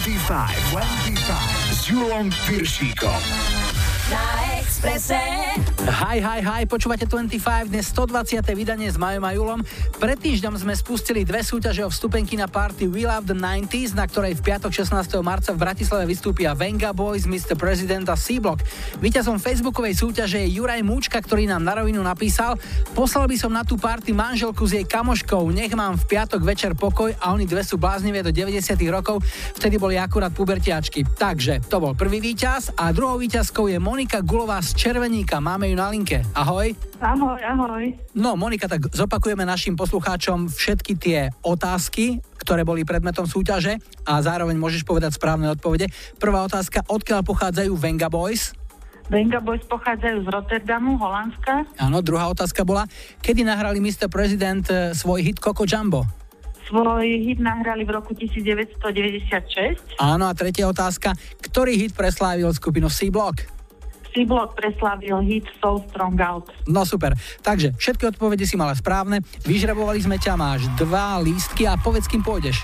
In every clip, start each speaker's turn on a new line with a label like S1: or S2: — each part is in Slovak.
S1: 25, 25 s Julom Piršíkom.
S2: Expresse.
S3: Hi, hi, hi, počúvate 25, dnes 120. vydanie s Majom a Julom. Pred týždňom sme spustili dve súťaže o vstupenky na party We Love the 90s, na ktorej v piatok 16. marca v Bratislave vystúpia Venga Boys, Mr. President a C-Block. Výťazom facebookovej súťaže je Juraj Múčka, ktorý nám na rovinu napísal Poslal by som na tú party manželku s jej kamoškou, nech mám v piatok večer pokoj a oni dve sú bláznivé do 90 rokov, vtedy boli akurát pubertiačky. Takže to bol prvý víťaz a druhou víťazkou je Monika Gulová z Červeníka. Máme ju na linke. Ahoj.
S4: Ahoj, ahoj.
S3: No, Monika, tak zopakujeme našim poslucháčom všetky tie otázky, ktoré boli predmetom súťaže a zároveň môžeš povedať správne odpovede. Prvá otázka, odkiaľ pochádzajú Venga Boys?
S4: Venga Boys pochádzajú z Rotterdamu, Holandska.
S3: Áno, druhá otázka bola, kedy nahrali Mr. President eh, svoj hit Coco Jumbo?
S4: Svoj hit nahrali v roku 1996.
S3: Áno, a tretia otázka, ktorý hit preslávil skupinu C-Block?
S4: C-Block preslavil hit So Strong Out.
S3: No super. Takže všetky odpovede si mala správne. Vyžrebovali sme ťa, máš dva lístky a povedz, kým pôjdeš.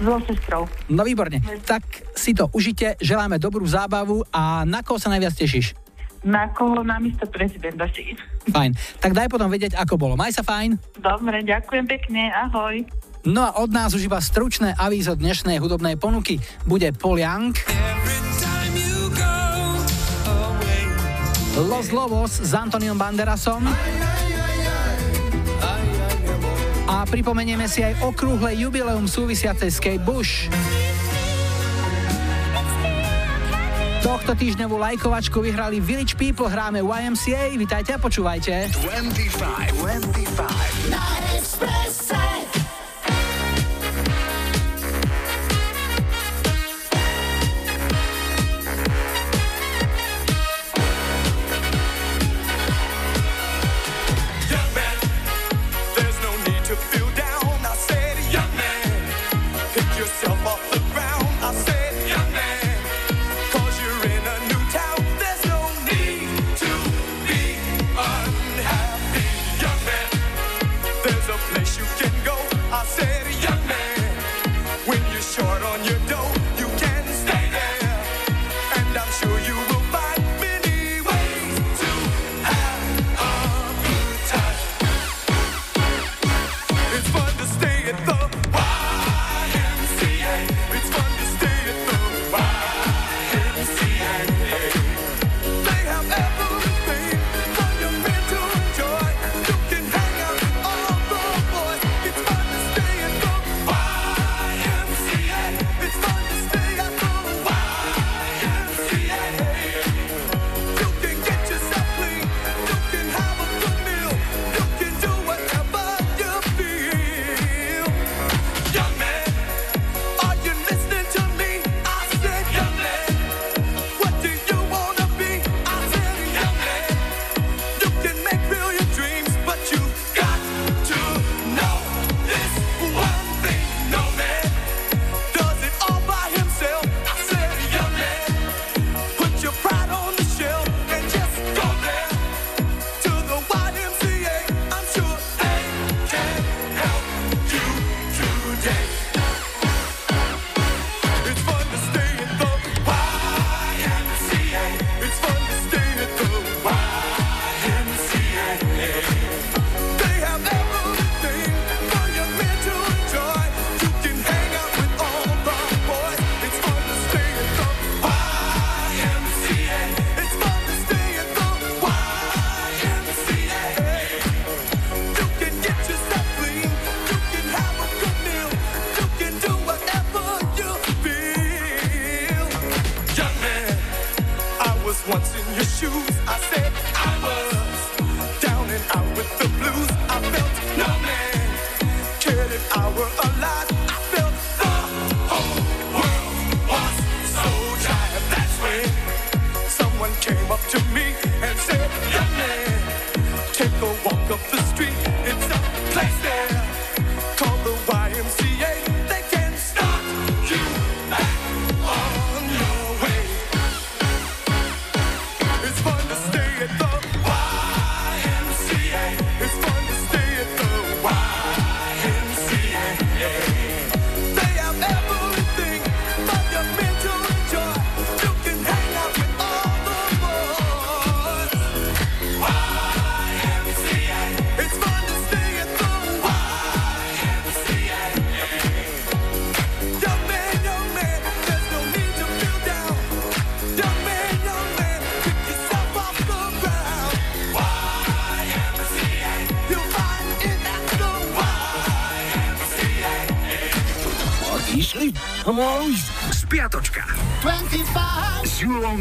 S4: So sestrou.
S3: No výborne. Tak si to užite, želáme dobrú zábavu a na koho sa najviac tešíš?
S4: Na koho? Na místo prezidenta si.
S3: Fajn. Tak daj potom vedieť, ako bolo. Maj sa fajn.
S4: Dobre, ďakujem pekne. Ahoj.
S3: No a od nás už iba stručné avízo dnešnej hudobnej ponuky. Bude Paul Young. Los Lobos s Antoniom Banderasom. A pripomenieme si aj okrúhle jubileum súvisiace s Kate Bush. Tohto týždňovú lajkovačku vyhrali Village People, hráme YMCA, vitajte a počúvajte.
S1: 25, 25.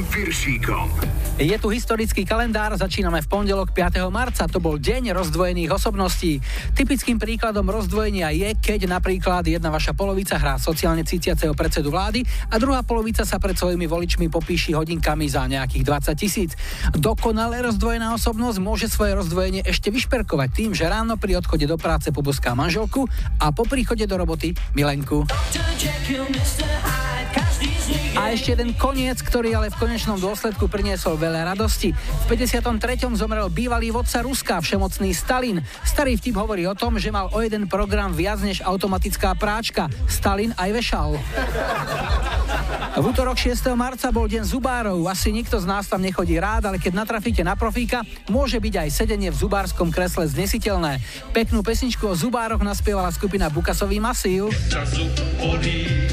S1: Piršíkom.
S3: Je tu historický kalendár, začíname v pondelok 5. marca, to bol deň rozdvojených osobností. Typickým príkladom rozdvojenia je, keď napríklad jedna vaša polovica hrá sociálne cítiaceho predsedu vlády a druhá polovica sa pred svojimi voličmi popíši hodinkami za nejakých 20 tisíc. Dokonale rozdvojená osobnosť môže svoje rozdvojenie ešte vyšperkovať tým, že ráno pri odchode do práce pobuská manželku a po príchode do roboty milenku. A ešte jeden koniec, ktorý ale v konečnom dôsledku priniesol veľa radosti. V 53. zomrel bývalý vodca Ruska, všemocný Stalin. Starý vtip hovorí o tom, že mal o jeden program viac než automatická práčka. Stalin aj vešal. V útorok 6. marca bol deň zubárov. Asi nikto z nás tam nechodí rád, ale keď natrafíte na profíka, môže byť aj sedenie v zubárskom kresle znesiteľné. Peknú pesničku o zubároch naspievala skupina Bukasový masív.
S5: času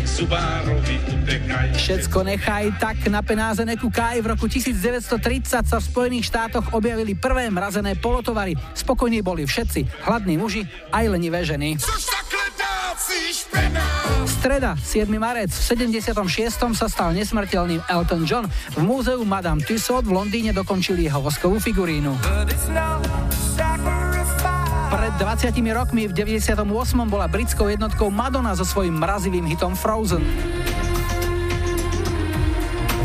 S5: zubárovi utekaj.
S3: Všetko nechaj tak na penáze nekúkaj. V roku 1930 sa v Spojených štátoch objavili prvé mrazené polotovary. Spokojní boli všetci, hladní muži aj lenivé ženy. Streda, 7. marec, v 76. sa stal nesmrteľným Elton John. V múzeu Madame Tussauds v Londýne dokončili jeho voskovú figurínu. Pred 20 rokmi v 98. bola britskou jednotkou Madonna so svojím mrazivým hitom Frozen.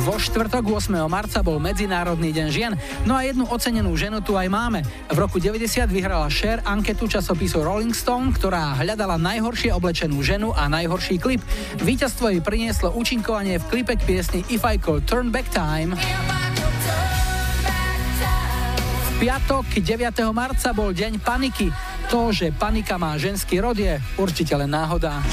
S3: Vo štvrtok 8. marca bol Medzinárodný deň žien, no a jednu ocenenú ženu tu aj máme. V roku 90 vyhrala Cher anketu časopisu Rolling Stone, ktorá hľadala najhoršie oblečenú ženu a najhorší klip. Víťazstvo jej prinieslo účinkovanie v klipe k piesni If I Could Turn Back Time. V piatok 9. marca bol deň paniky. To, že panika má ženský rod je určite len náhoda.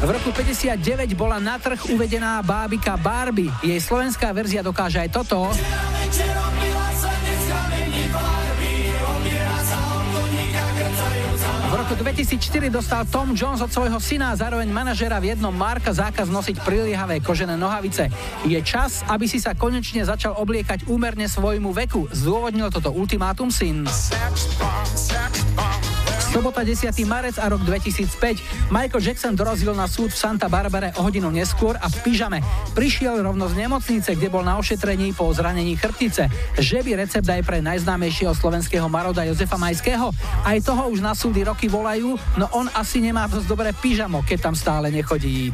S3: V roku 59 bola na trh uvedená bábika Barbie. Jej slovenská verzia dokáže aj toto. Roku 2004 dostal Tom Jones od svojho syna a zároveň manažera v jednom Marka zákaz nosiť priliehavé kožené nohavice. Je čas, aby si sa konečne začal obliekať úmerne svojmu veku. Zdôvodnil toto ultimátum syn. Sobota 10. marec a rok 2005. Michael Jackson dorazil na súd v Santa Barbare o hodinu neskôr a v pyžame. Prišiel rovno z nemocnice, kde bol na ošetrení po zranení chrbtice. Že by recept aj pre najznámejšieho slovenského maroda Jozefa Majského? Aj toho už na súdy roky volajú, no on asi nemá dosť dobré pyžamo, keď tam stále nechodí.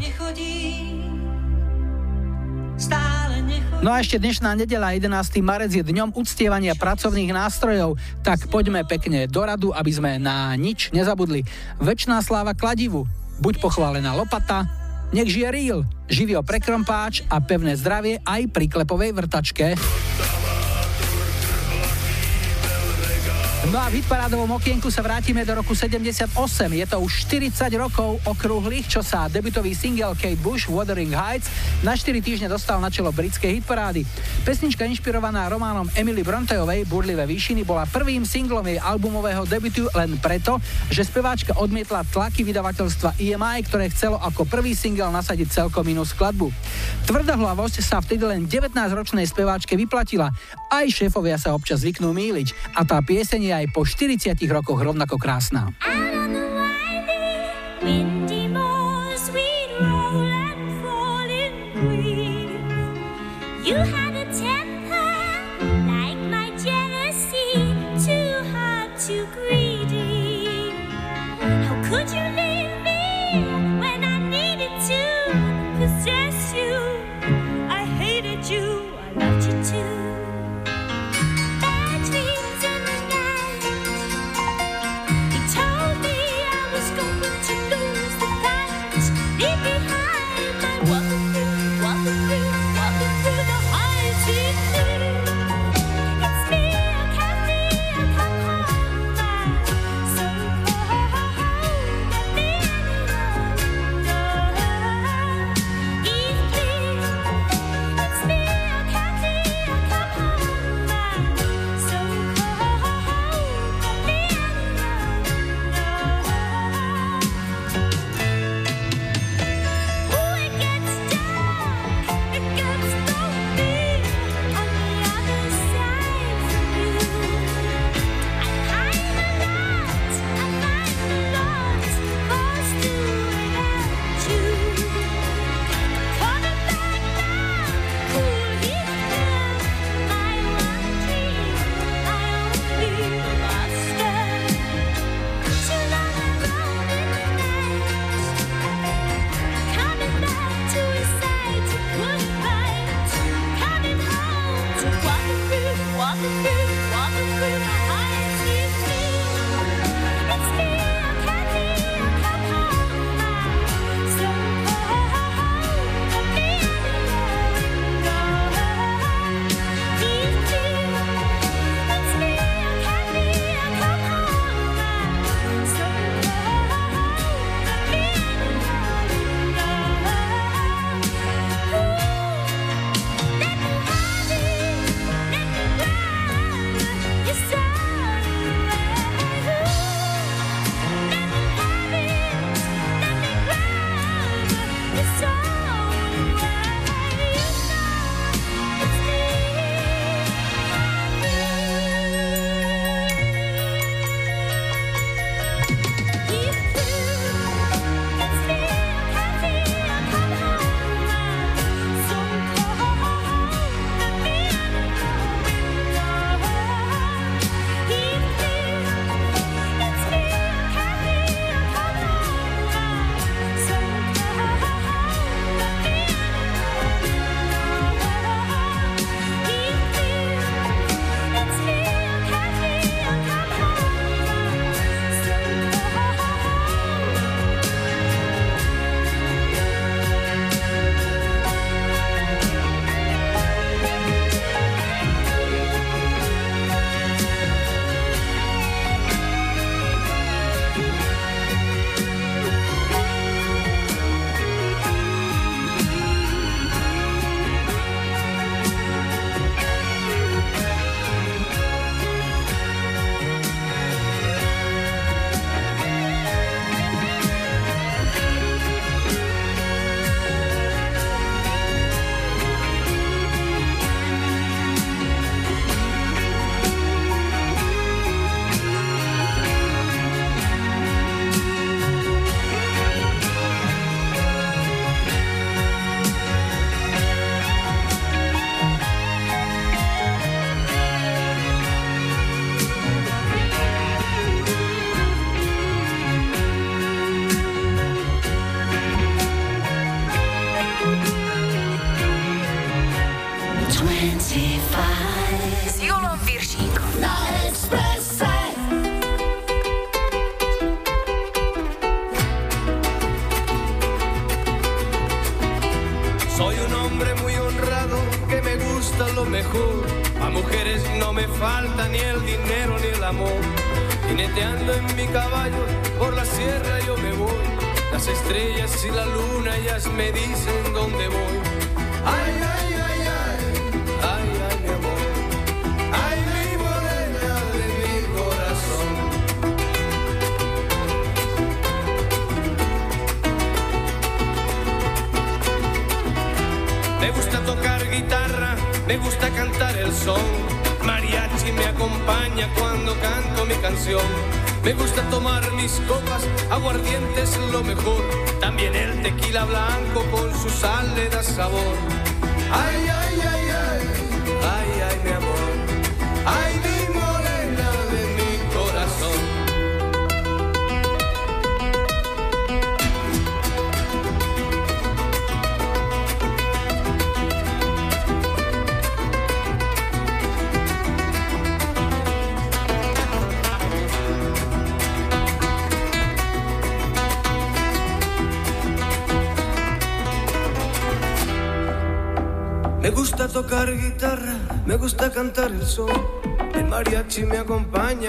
S3: No a ešte dnešná nedela 11. marec je dňom uctievania pracovných nástrojov, tak poďme pekne do radu, aby sme na nič nezabudli. Večná sláva kladivu, buď pochválená lopata, nech žije rýl, živio prekrompáč a pevné zdravie aj pri klepovej vrtačke. No a v hitparádovom okienku sa vrátime do roku 78. Je to už 40 rokov okrúhlych, čo sa debutový single Kate Bush Wuthering Heights na 4 týždne dostal na čelo britskej hitparády. Pesnička inšpirovaná románom Emily Bronteovej Burlivé výšiny bola prvým singlom jej albumového debutu len preto, že speváčka odmietla tlaky vydavateľstva EMI, ktoré chcelo ako prvý single nasadiť celkom inú skladbu. Tvrdahlavosť sa vtedy len 19-ročnej speváčke vyplatila. Aj šéfovia sa občas zvyknú míliť a tá pieseň je aj po 40 rokoch rovnako krásna.
S6: Windy moors,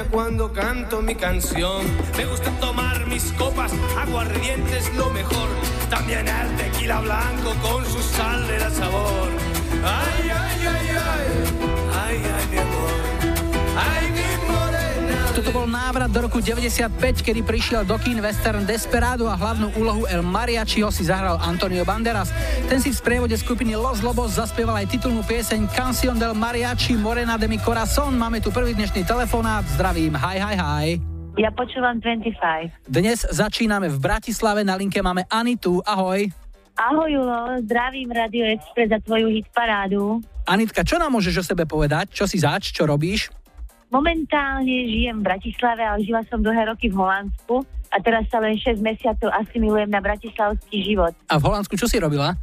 S7: cuando canto mi canción. Me gusta tomar mis copas, aguardiente es lo mejor. También el tequila blanco con su sal da sabor. Ay, ay, ay, ay,
S3: Toto bol návrat do roku 95, kedy prišiel do kín western Desperado a hlavnú úlohu El Mariachiho si zahral Antonio Banderas. Ten si v sprievode skupiny Los Lobos zaspieval aj titulnú pieseň Canción del Mariachi Morena de mi corazón. Máme tu prvý dnešný telefonát. Zdravím, hi, hi, hi.
S4: Ja počúvam 25.
S3: Dnes začíname v Bratislave, na linke máme Anitu. Ahoj.
S4: Ahoj Julo, zdravím Radio Express za tvoju hit parádu.
S3: Anitka, čo nám môžeš o sebe povedať? Čo si zač, čo robíš?
S4: Momentálne žijem v Bratislave, ale žila som dlhé roky v Holandsku a teraz sa len 6 mesiacov asimilujem na bratislavský život.
S3: A v Holandsku čo si robila?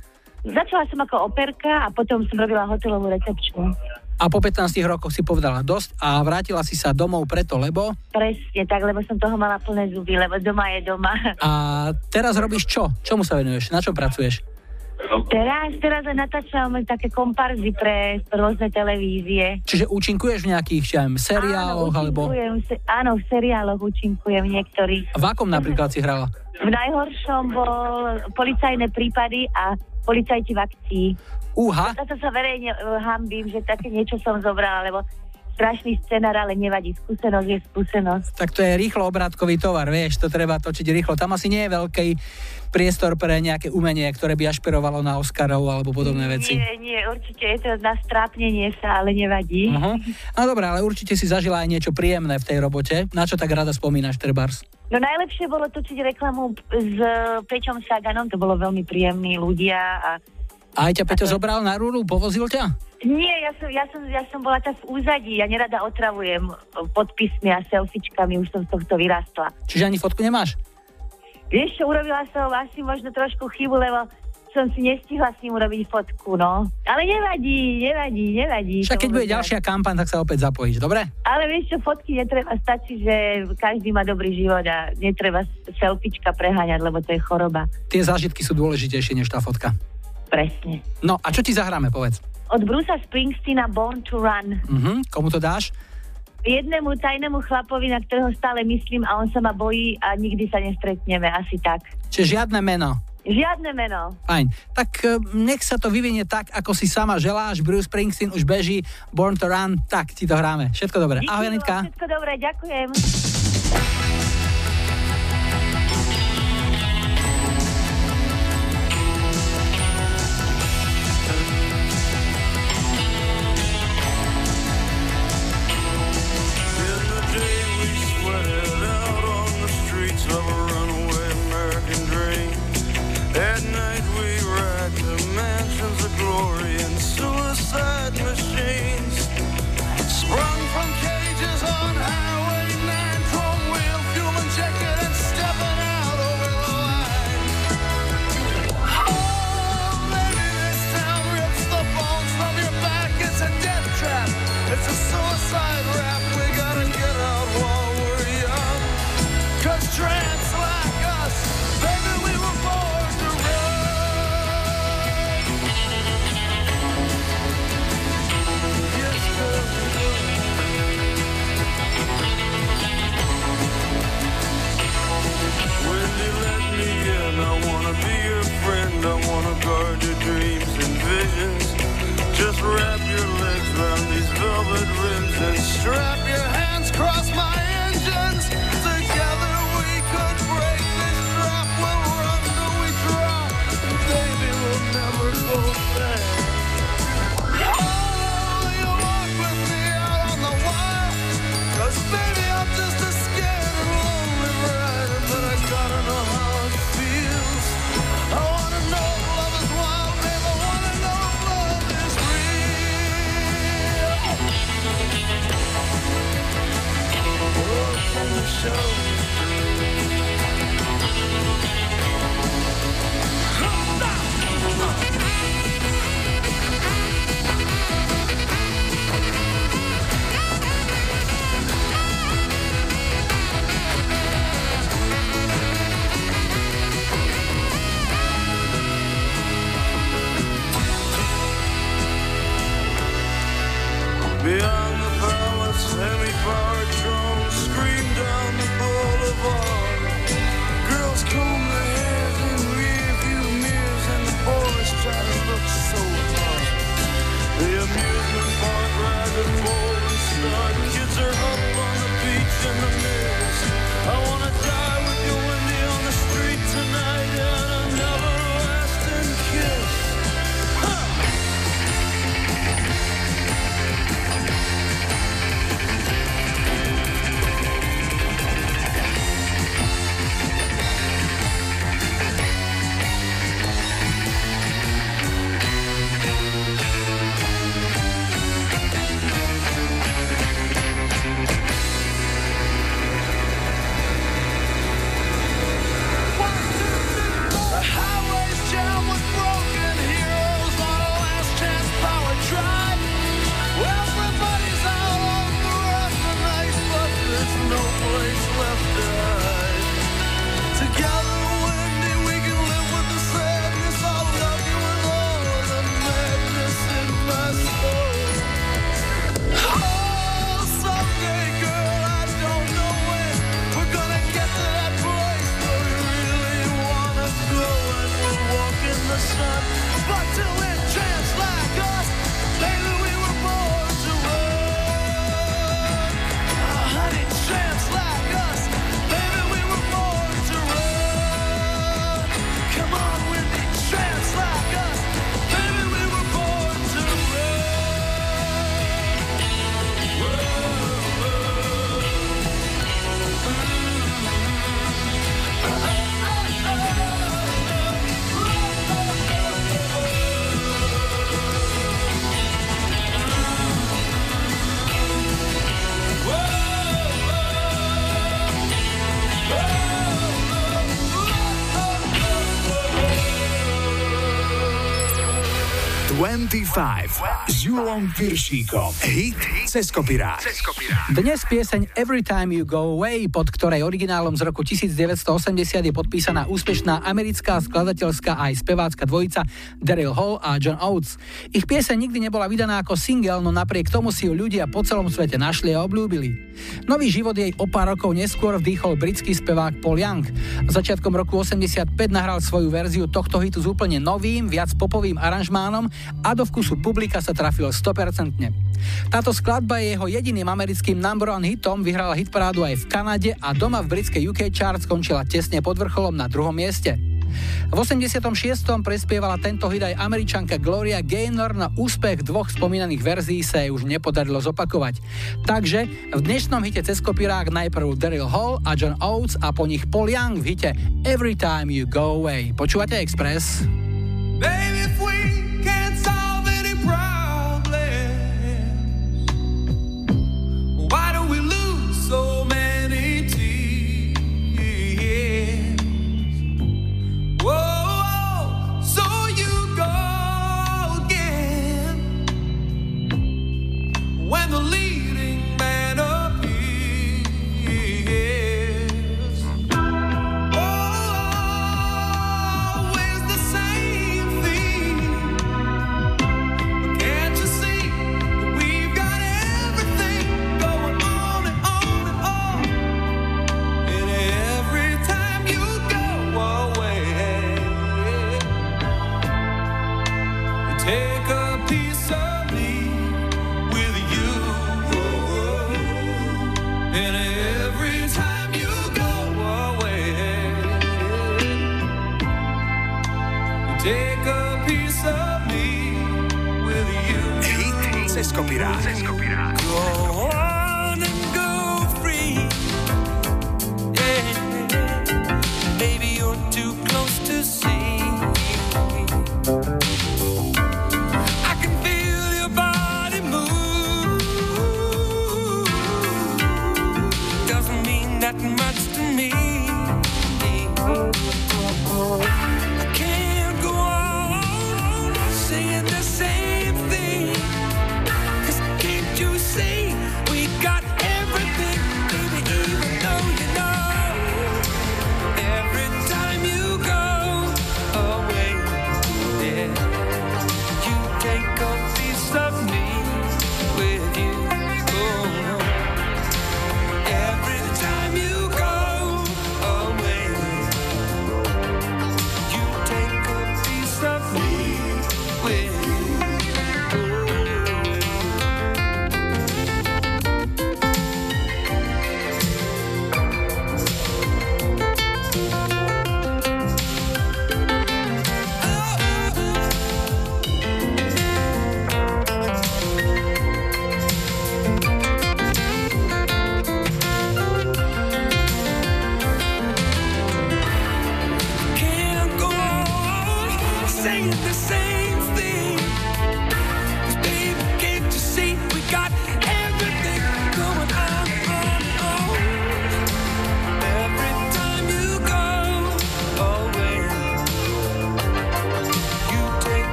S4: Začala som ako operka a potom som robila hotelovú recepčku.
S3: A po 15 rokoch si povedala dosť a vrátila si sa domov preto, lebo...
S4: Presne tak, lebo som toho mala plné zuby, lebo doma je doma.
S3: A teraz robíš čo? Čomu sa venuješ? Na čom pracuješ?
S4: Teraz, teraz natáčam také komparzy pre rôzne televízie.
S3: Čiže účinkuješ v nejakých, ja viem, seriáloch,
S4: áno,
S3: alebo...
S4: se, áno, v seriáloch účinkujem niektorých.
S3: V akom napríklad si hrala?
S4: V najhoršom bol policajné prípady a policajti v akcii.
S3: Uha,
S4: Za to sa verejne uh, hambím, že také niečo som zobrala, lebo strašný scenár, ale nevadí. Skúsenosť je skúsenosť.
S3: tak to je rýchlo obrátkový tovar, vieš, to treba točiť rýchlo. Tam asi nie je veľký priestor pre nejaké umenie, ktoré by ašpirovalo na Oscarov alebo podobné veci.
S4: Nie, nie, určite je to na strápnenie sa, ale nevadí.
S3: Uh-huh. No dobré, ale určite si zažila aj niečo príjemné v tej robote. Na čo tak rada spomínaš, Trebars?
S4: No najlepšie bolo točiť reklamu s Pečom Saganom, to bolo veľmi príjemní ľudia a
S3: A aj ťa Peťo zobral na rúru, povozil ťa?
S4: Nie, ja som, ja som, ja som bola tak v úzadí, ja nerada otravujem podpismi a selfiečkami, už som z tohto vyrastla.
S3: Čiže ani fotku nemáš?
S4: Vieš čo, urobila som asi možno trošku chybu, lebo som si nestihla s ním urobiť fotku, no. Ale nevadí, nevadí, nevadí.
S3: Však keď bude ďalšia kampaň, tak sa opäť zapojíš, dobre?
S4: Ale vieš čo, fotky netreba, stačí, že každý má dobrý život a netreba selfiečka preháňať, lebo to je choroba.
S3: Tie zážitky sú dôležitejšie než tá fotka.
S4: Presne.
S3: No a čo ti zahráme, povedz?
S4: Od Brusa Springsteena Born to Run.
S3: Mhm, komu to dáš?
S4: Jednému tajnému chlapovi, na ktorého stále myslím a on sa ma bojí a nikdy sa nestretneme, asi tak.
S3: Čiže žiadne meno.
S4: Žiadne meno.
S3: Fajn. Tak e, nech sa to vyvinie tak, ako si sama želáš. Bruce Springsteen už beží, Born to Run, tak ti to hráme. Všetko dobré.
S4: Díky,
S3: Ahoj,
S4: Julo,
S3: Anitka.
S4: Všetko dobré, ďakujem.
S8: Strap your show.
S1: S Julom Piršíkom. Hit cez kopirát.
S3: Dnes pieseň Every Time You Go Away, pod ktorej originálom z roku 1980 je podpísaná úspešná americká skladateľská aj spevácka dvojica Daryl Hall a John Oates. Ich pieseň nikdy nebola vydaná ako single, no napriek tomu si ju ľudia po celom svete našli a obľúbili. Nový život jej o pár rokov neskôr vdýchol britský spevák Paul Young. Začiatkom roku 85 nahral svoju verziu tohto hitu s úplne novým, viac popovým aranžmánom a do vkusu publika sa trafil 100%. Táto skladba je jeho jediným americkým number one hitom, vyhrala hitparádu aj v Kanade a doma v britskej UK chart skončila tesne pod vrcholom na druhom mieste. V 86. prespievala tento hit aj američanka Gloria Gaynor, na úspech dvoch spomínaných verzií sa jej už nepodarilo zopakovať. Takže v dnešnom hite cez kopirák najprv Daryl Hall a John Oates a po nich Paul Young v hite Every Time You Go Away. Počúvate Express?
S7: Baby, if we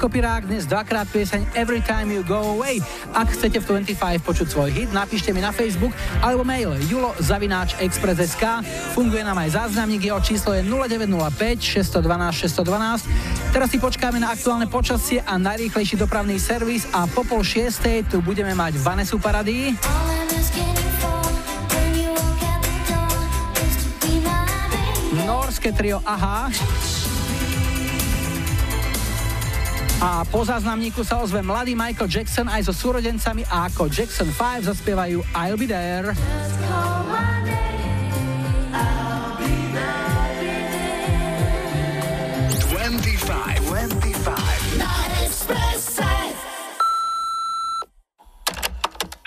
S2: Cez
S3: kopirák dnes dvakrát pieseň Every Time You Go Away. Ak chcete v 25 počuť svoj hit, napíšte mi na Facebook alebo mail julo zavináč express.sk. Funguje nám aj záznamník, jeho číslo je 0905 612 612. Teraz si počkáme na aktuálne počasie a najrýchlejší dopravný servis a po pol šiestej tu budeme mať Vanesu Paradí. Norské trio Aha. A po záznamníku sa ozve mladý Michael Jackson aj so súrodencami a ako Jackson 5 zaspievajú I'll Be There.
S2: 25, 25.
S9: Na Expresse.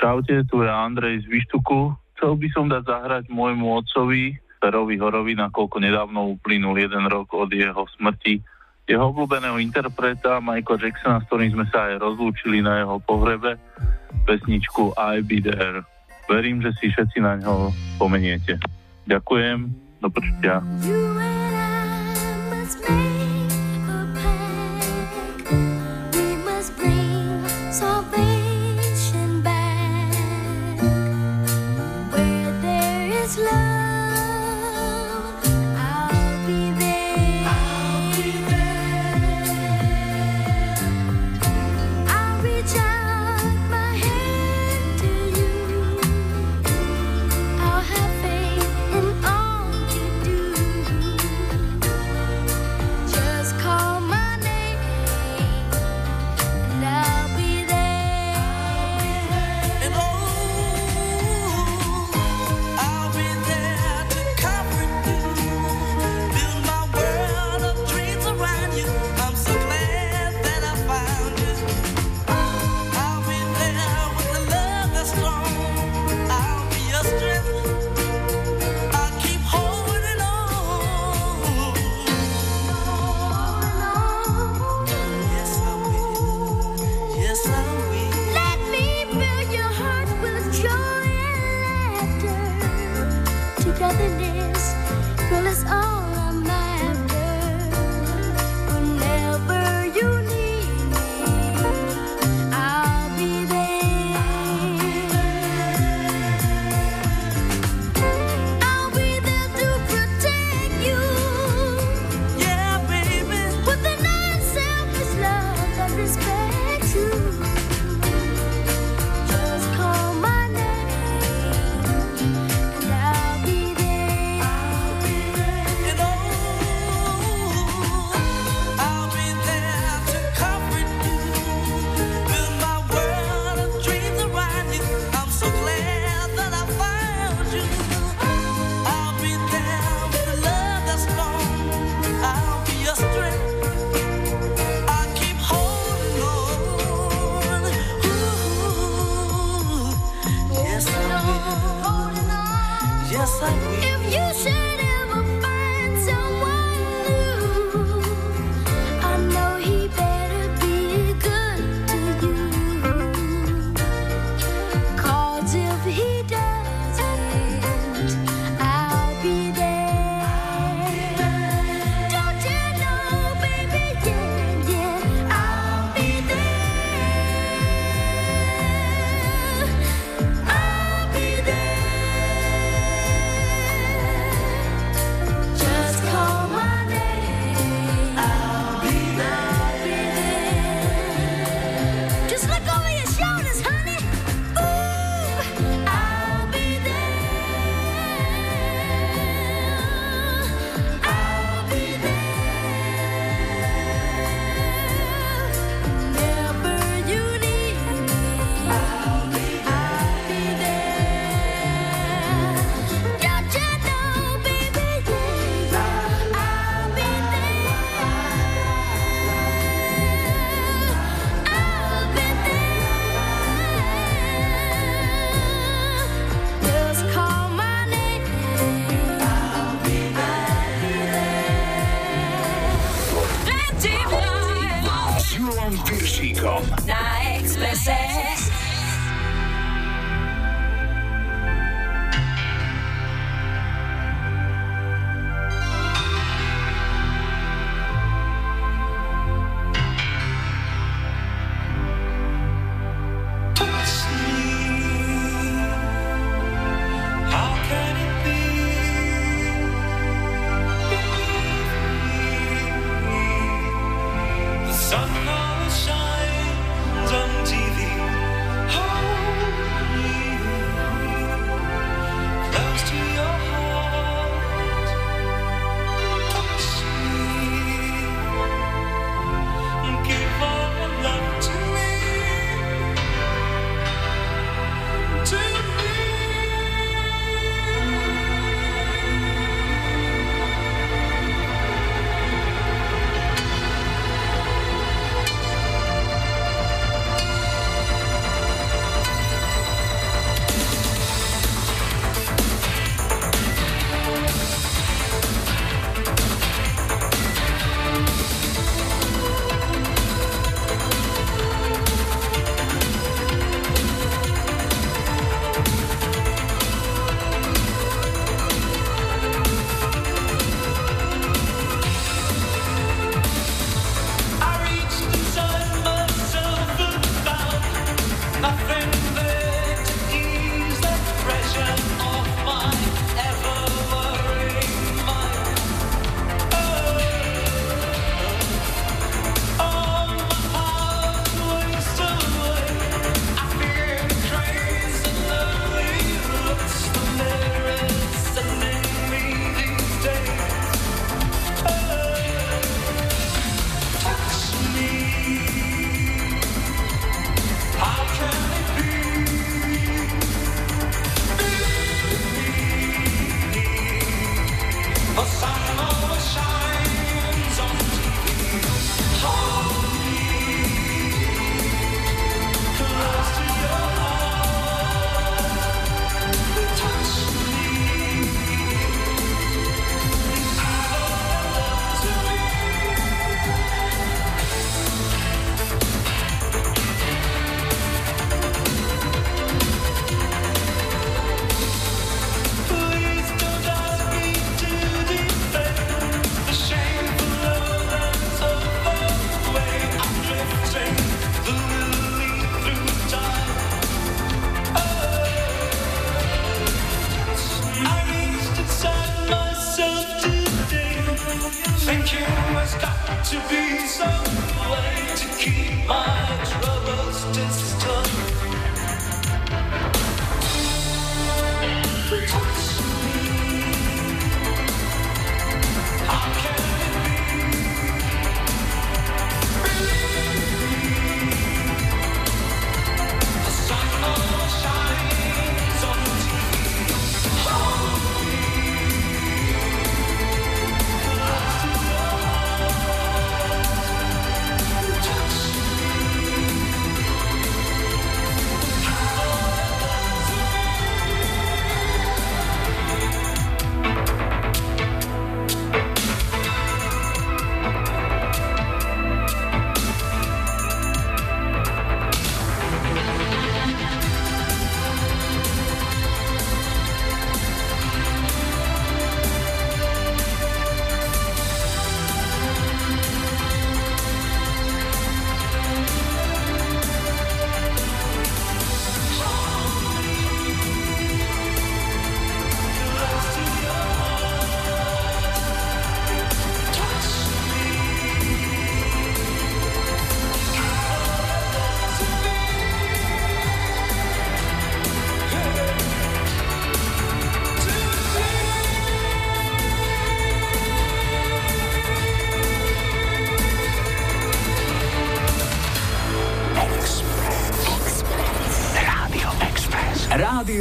S10: Čaute, tu je Andrej z Vyštuku. Chcel by som dať zahrať môjmu otcovi, Perovi Horovi, nakoľko nedávno uplynul jeden rok od jeho smrti. Jeho obľúbeného interpreta Michael Jacksona, s ktorým sme sa aj rozlúčili na jeho pohrebe, pesničku I Be There. Verím, že si všetci na ňo spomeniete. Ďakujem, do počutia.
S11: Just If you should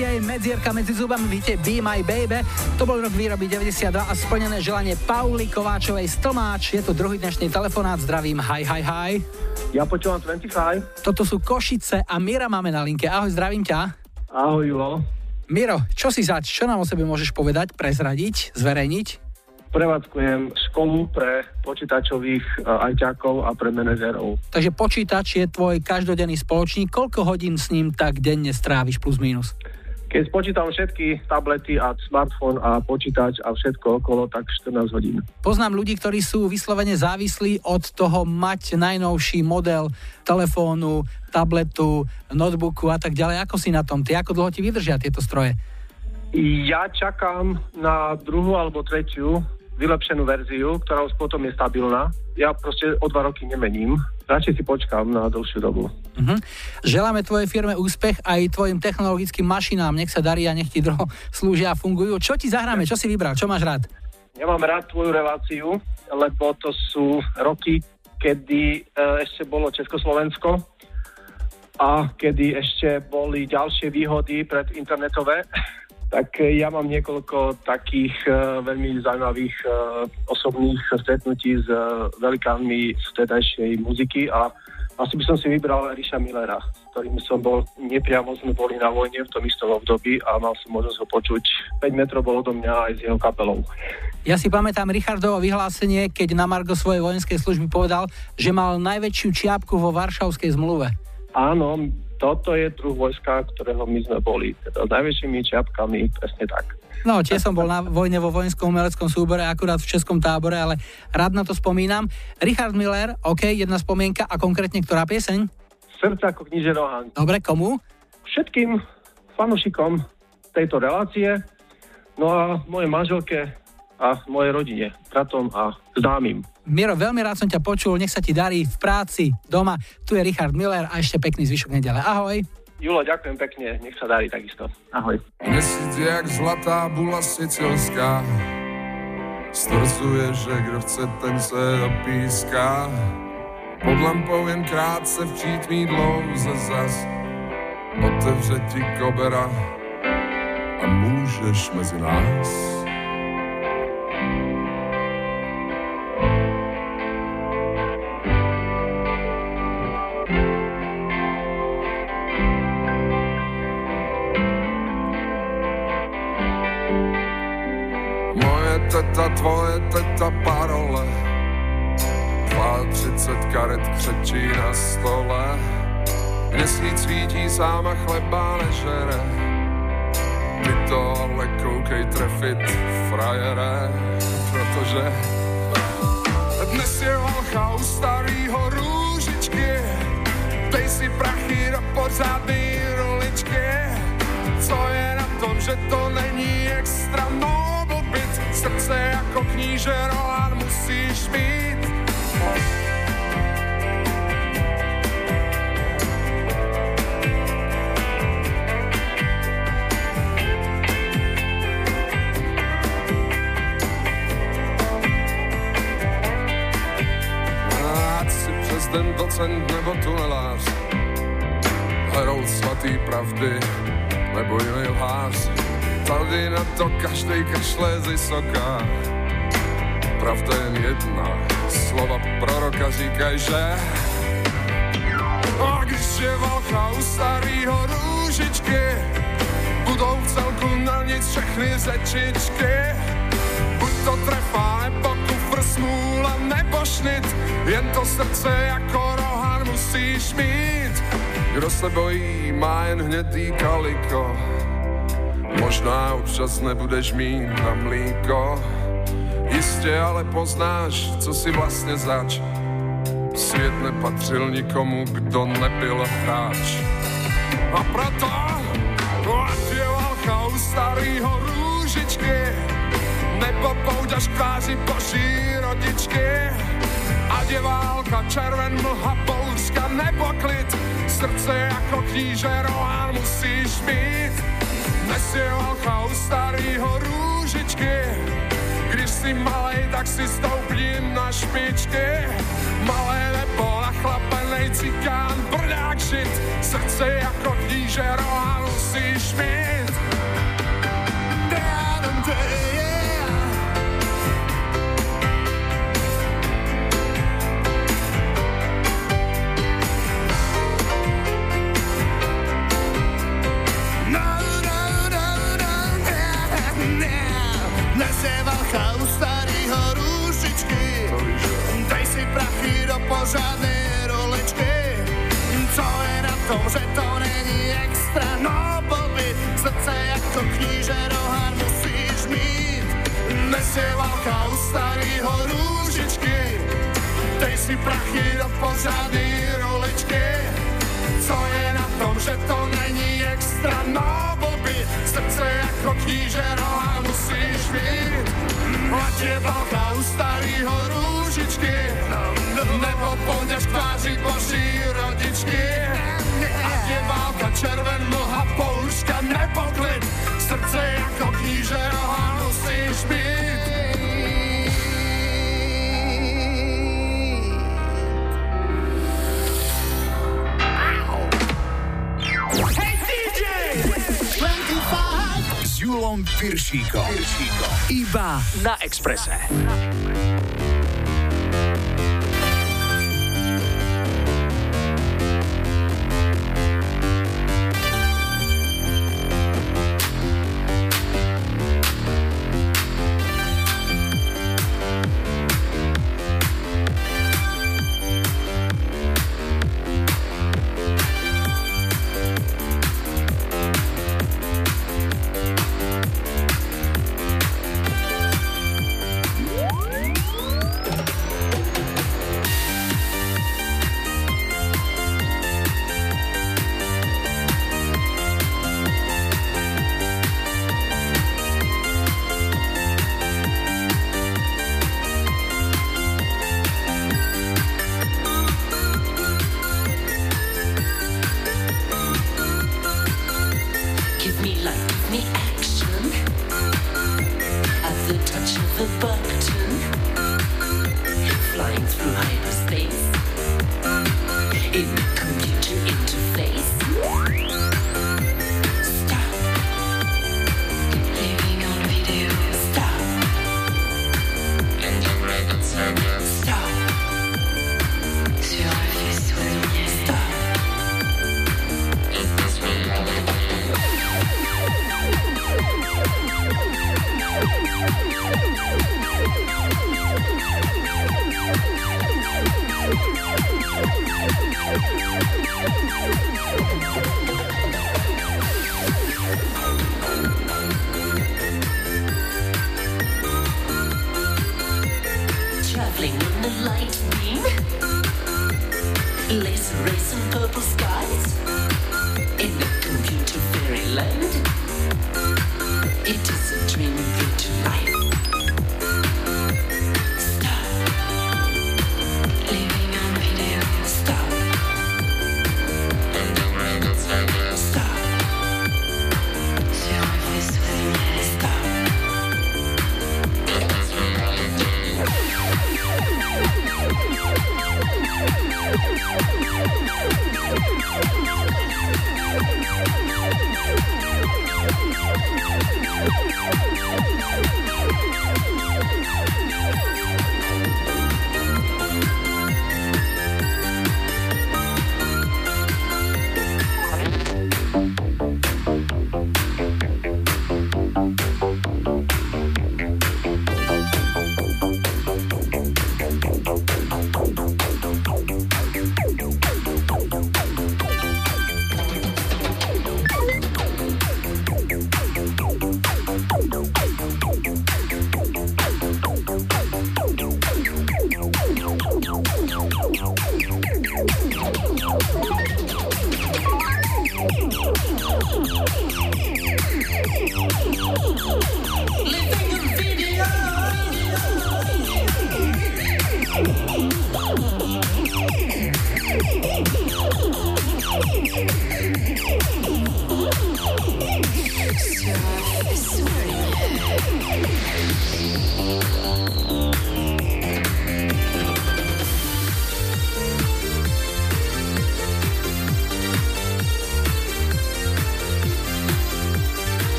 S3: Vanessa Paradis a jej medzierka medzi zubami, víte, Be My Baby. To bol rok výroby 92 a splnené želanie Pauly Kováčovej z Tomáč. Je to druhý dnešný telefonát, zdravím, hi, hi, hi.
S12: Ja počúvam 25.
S3: Toto sú Košice a Mira máme na linke. Ahoj, zdravím ťa.
S12: Ahoj, Julo.
S3: Miro, čo si zač? Čo nám o sebe môžeš povedať, prezradiť, zverejniť?
S12: Prevádzkujem školu pre počítačových e, ajťákov a pre manažérov.
S3: Takže počítač je tvoj každodenný spoločník. Koľko hodín s ním tak denne stráviš plus minus?
S12: Keď spočítam všetky tablety a smartfón a počítač a všetko okolo, tak 14 hodín.
S3: Poznám ľudí, ktorí sú vyslovene závislí od toho mať najnovší model telefónu, tabletu, notebooku a tak ďalej. Ako si na tom? Ty ako dlho ti vydržia tieto stroje?
S12: Ja čakám na druhú alebo tretiu vylepšenú verziu, ktorá už potom je stabilná. Ja proste o dva roky nemením. Radšej si počkám na dlhšiu dobu.
S3: Mhm. Želáme tvojej firme úspech aj tvojim technologickým mašinám. Nech sa darí a nech ti dlho slúžia a fungujú. Čo ti zahráme? Čo si vybral? Čo máš rád?
S12: Ja mám rád tvoju reláciu, lebo to sú roky, kedy e, ešte bolo Československo a kedy ešte boli ďalšie výhody pred internetové. tak e, ja mám niekoľko takých e, veľmi zaujímavých osobných stretnutí s velikánmi z vtedajšej muziky a Asi by som si vybral Ríša Millera, s ktorým som bol, nepriamo sme boli na vojne v tom istom období a mal som možnosť ho počuť. 5 metrov bol odo mňa aj s jeho kapelou.
S3: Ja si pamätám Richardovo vyhlásenie, keď na Margo svojej vojenskej služby povedal, že mal najväčšiu čiapku vo Varšavskej zmluve.
S12: Áno, toto je druh vojska, ktorého my sme boli. Teda s najväčšími čiapkami, presne tak.
S3: No, tiež som bol na vojne vo vojenskom umeleckom súbore, akurát v českom tábore, ale rád na to spomínam. Richard Miller, OK, jedna spomienka a konkrétne ktorá pieseň?
S12: Srdce ako kniže Rohan.
S3: Dobre, komu?
S12: Všetkým fanušikom tejto relácie, no a mojej manželke a mojej rodine, bratom a známym.
S3: Miro, veľmi rád som ťa počul, nech sa ti darí v práci, doma. Tu je Richard Miller a ešte pekný zvyšok nedele. Ahoj.
S12: Julo, ďakujem pekne, nech sa darí takisto. Ahoj.
S8: Měsíc jak zlatá bula sicilská Stvrzuje, že kdo chce, ten se opíská Pod lampou jen krátce v přítmí dlouze zas Otevře ti kobera a můžeš mezi nás teta, tvoje teta, parole. 32 karet křečí na stole. Měsíc svítí sám a chleba nežere. Ty to ale koukej trefit, frajere Protože dnes je valcha u starýho růžičky. Dej si prachy do pořádný roličky. Co je na tom, že to není extra byt Srdce jako kníže Rohan musíš mít prezident, docent nebo tunelář Herou svatý pravdy nebo jiný lhář Tady na to každej kašle z vysoká. Pravda jen jedna, slova proroka říkají, že A když je válka u starýho růžičky Budou v celku na nic všechny zečičky Buď to trefa, nebo kufr smůla, nebo šnit Jen to srdce jako rohan musíš mít. Kdo se bojí, má jen hnědý kaliko Možná občas nebudeš mít na mlíko. Jistě ale poznáš, co si vlastně zač. Svět nepatřil nikomu, kdo nebyl hráč. A proto, ať je válka u starýho růžičky Nebo pouďaš k tváři boží rodičky. Ať je válka, červen, mlha, bouřka nebo klid Srdce jako kníže Rohan musíš mít Dnes je válka u starýho růžičky Když si malej, tak si stoupni na špičky Malé nebo nachlapenej cikán, brdák žit Srdce jako kníže Rohan musíš mít yeah.
S13: Do pořádnej rolečky Co je na tom, že to není extra. Noble byt Srdce jako kníže Rohan musíš mít. Dnes je valcha u starýho rúšičky Dej si prachy do pořádnej rolečky Co je na tom, že to není extra noble byt Srdce jako kníže Rohan musíš mít. Ať je válka u starýho rúžičky Nebo k tváři boží rodičky. Ať je válka červen, mlha, pouška nebo Srdce jako kníže Rohan musíš mít
S2: 25 s Julom Piršíkom. Iba na Exprese.
S14: Traveling the.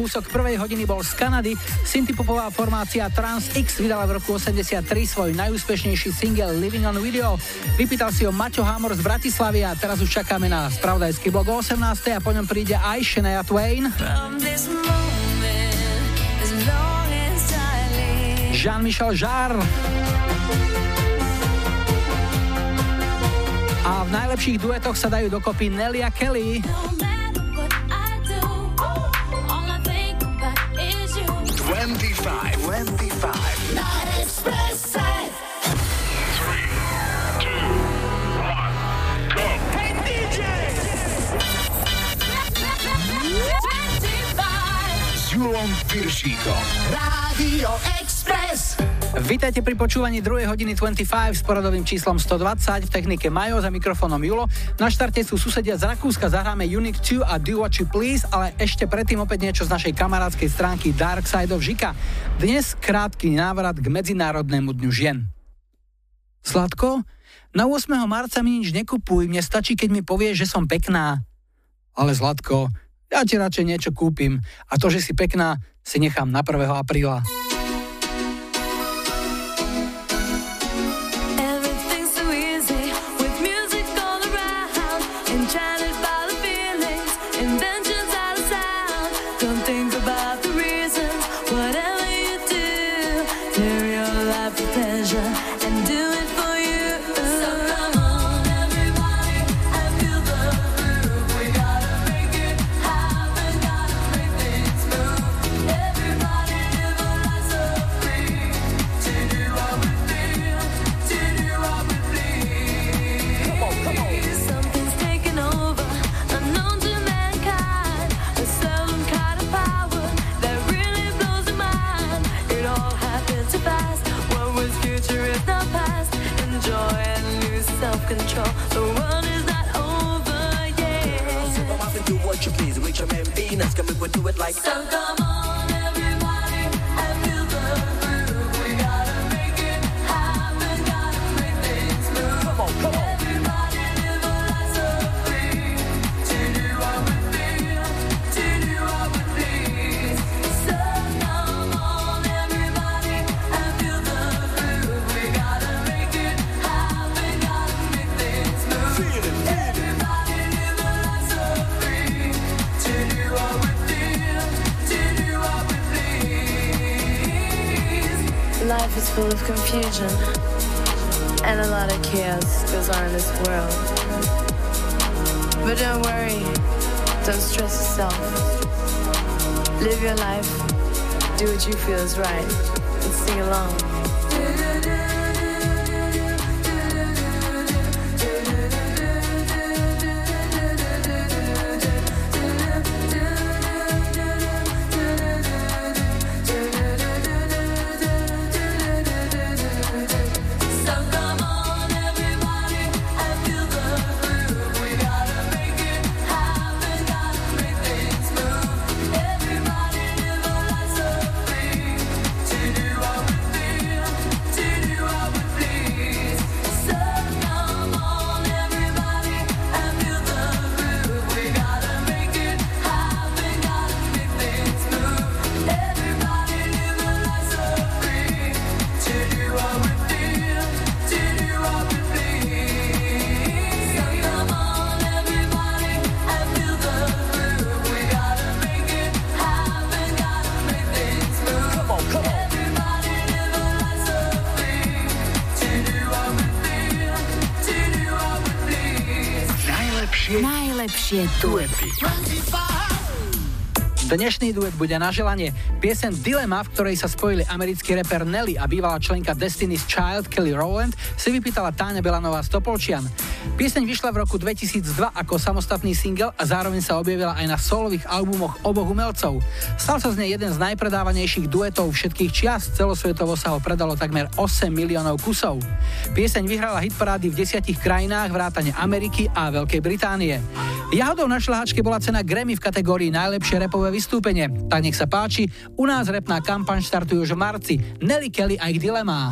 S3: Kúsok prvej hodiny bol z Kanady. Syntypopová formácia Trans X vydala v roku 83 svoj najúspešnejší single Living on Video. Vypýtal si ho Maťo Hamor z Bratislavy a teraz už čakáme na spravodajský blog o 18. a po ňom príde aj Shania Twain. Jean-Michel Jarre. A v najlepších duetoch sa dajú dokopy Nelly a Kelly.
S1: Piršíkom.
S7: Rádio Express.
S3: Vítajte pri počúvaní 2. hodiny 25 s poradovým číslom 120 v technike Majo za mikrofónom Julo. Na štarte sú susedia z Rakúska, zahráme Unique 2 a Do What You Please, ale ešte predtým opäť niečo z našej kamarádskej stránky Dark Side of Žika. Dnes krátky návrat k Medzinárodnému dňu žien. Sladko, na 8. marca mi nič nekupuj, mne stačí, keď mi povieš, že som pekná. Ale Zlatko, Ja ti radšej niečo kúpim a to, že si pekná, si nechám na 1. apríla.
S15: Past? Enjoy and lose self-control. The world is not over yet.
S16: So come off and do what you please with your man Venus. Come we'll do it like
S15: So come full of confusion, and a lot of chaos goes on in this world. But don't worry, don't stress yourself. Live your life, do what you feel is right, and sing along.
S3: Dnešný duet bude na želanie. Piesen Dilema, v ktorej sa spojili americký reper Nelly a bývalá členka Destiny's Child Kelly Rowland, si vypýtala Táňa Belanová Stopolčian. Pieseň vyšla v roku 2002 ako samostatný single a zároveň sa objavila aj na solových albumoch oboch umelcov. Stal sa z nej jeden z najpredávanejších duetov všetkých čias, celosvetovo sa ho predalo takmer 8 miliónov kusov. Pieseň vyhrala hitparády v desiatich krajinách vrátane Ameriky a Veľkej Británie. Jahodou na šľahačke bola cena Grammy v kategórii najlepšie repové vystúpenie. Tak nech sa páči, u nás repná kampaň štartuje už v marci. Nelly Kelly a ich dilema.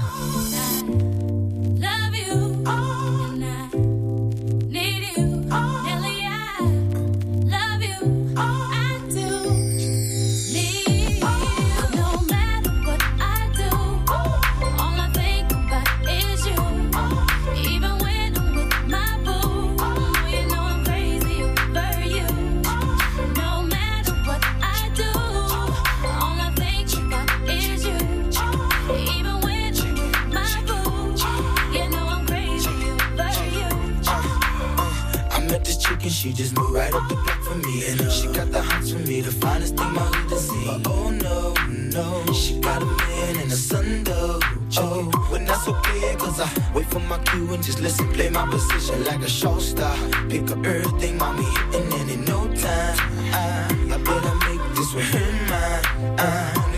S16: This chicken, she just moved right up the block for me. And uh, she got the hots for me, the finest thing my hood has seen. Oh no, no, she got a man and a son though. Oh, but that's okay, cause I wait for my cue and just listen, play my position like a show star. Pick up everything, mommy, and then in no time. I, I better make this with mine.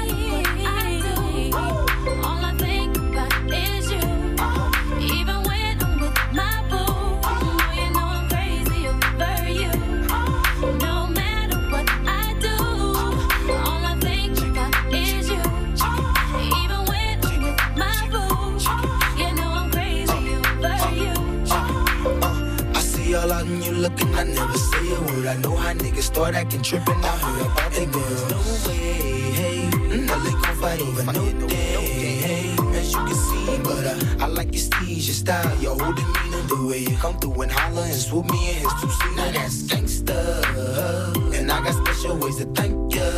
S16: Niggas start acting trippin'. I heard about the girls. No way, hey. Now they gon' fight over no day, hey. As you can see, but uh, I like your steez, your style, your whole demeanor, the way you come through and holler and swoop me in his two seat. Now that's gangsta, and I got special ways to thank you.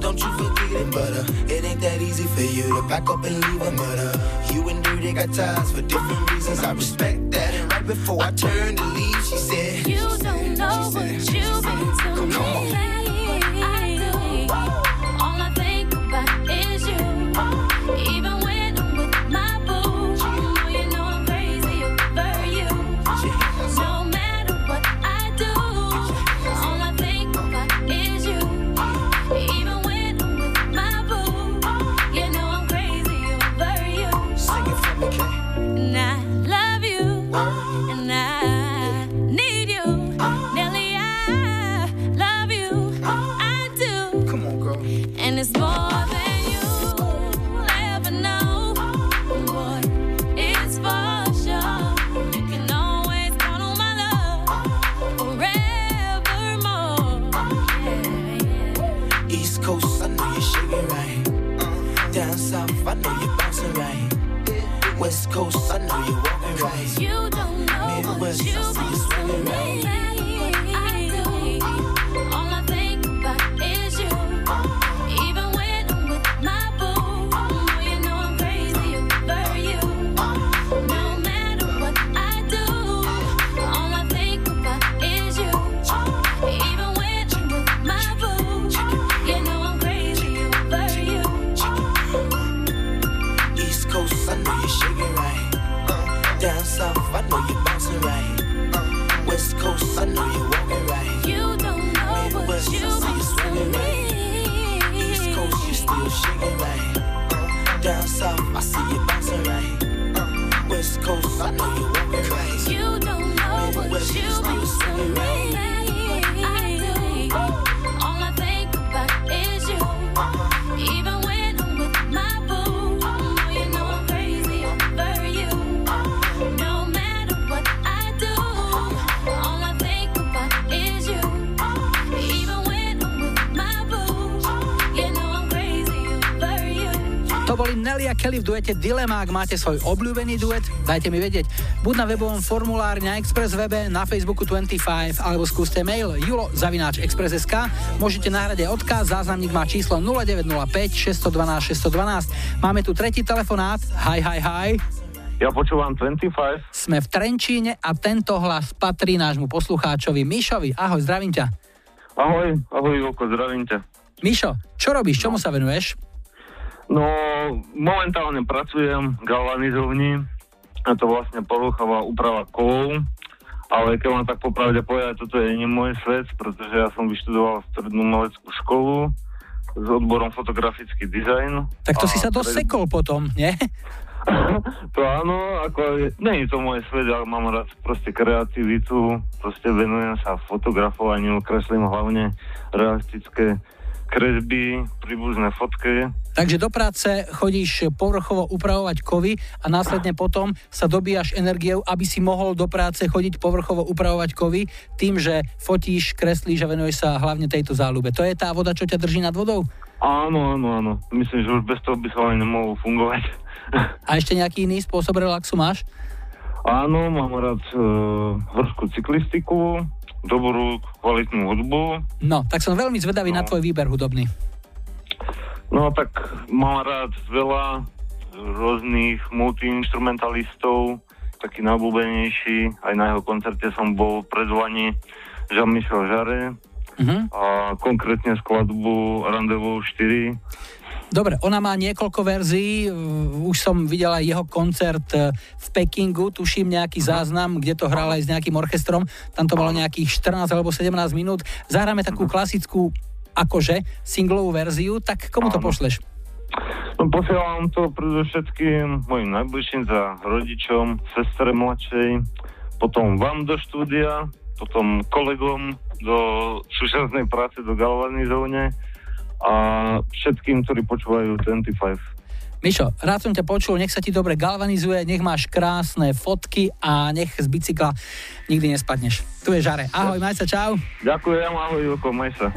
S16: Don't you forget it, but uh, it ain't that easy for you to back up and leave a murder. You and Dirty got ties for different reasons. I respect that. Before I turned to leave, she said,
S6: You don't know what you've been to me. You I
S16: see you bouncing right. West Coast, I know you're
S3: Nelly a Kelly v duete Dilema. Ak máte svoj obľúbený duet, dajte mi vedieť. Buď na webovom formulári na Express webe, na Facebooku 25, alebo skúste mail julo zavináč Express.sk. Môžete nahrať aj odkaz, záznamník má číslo 0905 612 612. Máme tu tretí telefonát. Hi, hi, hi.
S17: Ja počúvam 25.
S3: Sme v Trenčíne a tento hlas patrí nášmu poslucháčovi Mišovi. Ahoj, zdravím ťa.
S17: Ahoj, ahoj Júko, zdravím ťa.
S3: Mišo, čo robíš? Čomu sa venuješ?
S17: No, momentálne pracujem v galvanizovni, a to vlastne poruchová úprava kovov, ale keď mám tak popravde povedať, toto je nie môj svet, pretože ja som vyštudoval strednú umeleckú školu s odborom fotografický dizajn.
S3: Tak to
S17: A
S3: si sa
S17: pre-
S3: dosekol potom, nie?
S17: To áno, ako nie je to môj svet, ale mám rád proste kreativitu, proste venujem sa fotografovaniu, kreslím hlavne realistické kresby, príbuzné fotky.
S3: Takže do práce chodíš povrchovo upravovať kovy a následne potom sa dobíjaš energiou, aby si mohol do práce chodiť povrchovo upravovať kovy tým, že fotíš, kreslíš a venuješ sa hlavne tejto záľube. To je tá voda, čo ťa drží nad vodou?
S17: Áno, áno, áno. Myslím, že už bez toho by som ani nemohol fungovať.
S3: A ešte nejaký iný spôsob relaxu máš?
S17: Áno, mám rád e, horskú cyklistiku, dobrú kvalitnú hudbu.
S3: No, tak som veľmi zvedavý na tvoj výber hudobný.
S17: No tak mám rád veľa rôznych multiinstrumentalistov, taký najobľúbenejší, aj na jeho koncerte som bol pred Lani Jean-Michel Jarre
S3: Mhm.
S17: a konkrétne skladbu Rendezvous 4.
S3: Dobre, ona má niekoľko verzií, už som videl aj jeho koncert uh, v Pekingu, tuším nejaký záznam, kde to hral aj s nejakým orchestrom, tam to malo nejakých 14 alebo 17 minút. Zahráme takú klasickú, akože, singlovú verziu, tak komu to pošleš?
S17: No posielam to predovšetkým mojim najbližším za rodičom, sestre mladšej, potom vám do štúdia, potom kolegom do súčasnej práce do galvanizovne a všetkým, ktorí počúvajú 25.
S3: Mišo, rád som ťa počul, nech sa ti dobre galvanizuje, nech máš krásne fotky a nech z bicykla nikdy nespadneš. Tu je Žare. Ahoj, maj sa, čau.
S17: Ďakujem, ahoj Jurko, maj sa.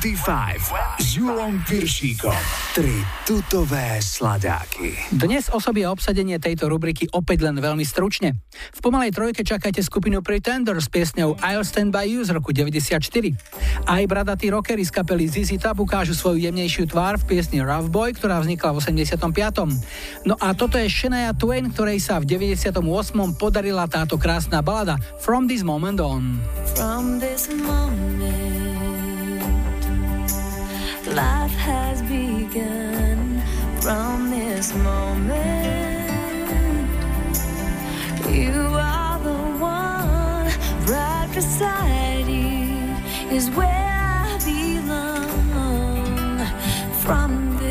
S1: S Julom Piršíkom. Tri tutové sladáky.
S3: Dnes osobie obsadenie tejto rubriky opäť len veľmi stručne. V pomalej trojke čakajte skupinu Pretender s piesňou I'll Stand By You z roku 94. Aj bradatí rockery z kapely ZZ Top ukážu svoju jemnejšiu tvár v piesni Rough Boy, ktorá vznikla v 85. No a toto je Shania Twain, ktorej sa v 98. podarila táto krásna balada From This Moment On.
S15: From this moment, From this moment, you are the one. Right beside you is where I belong. From this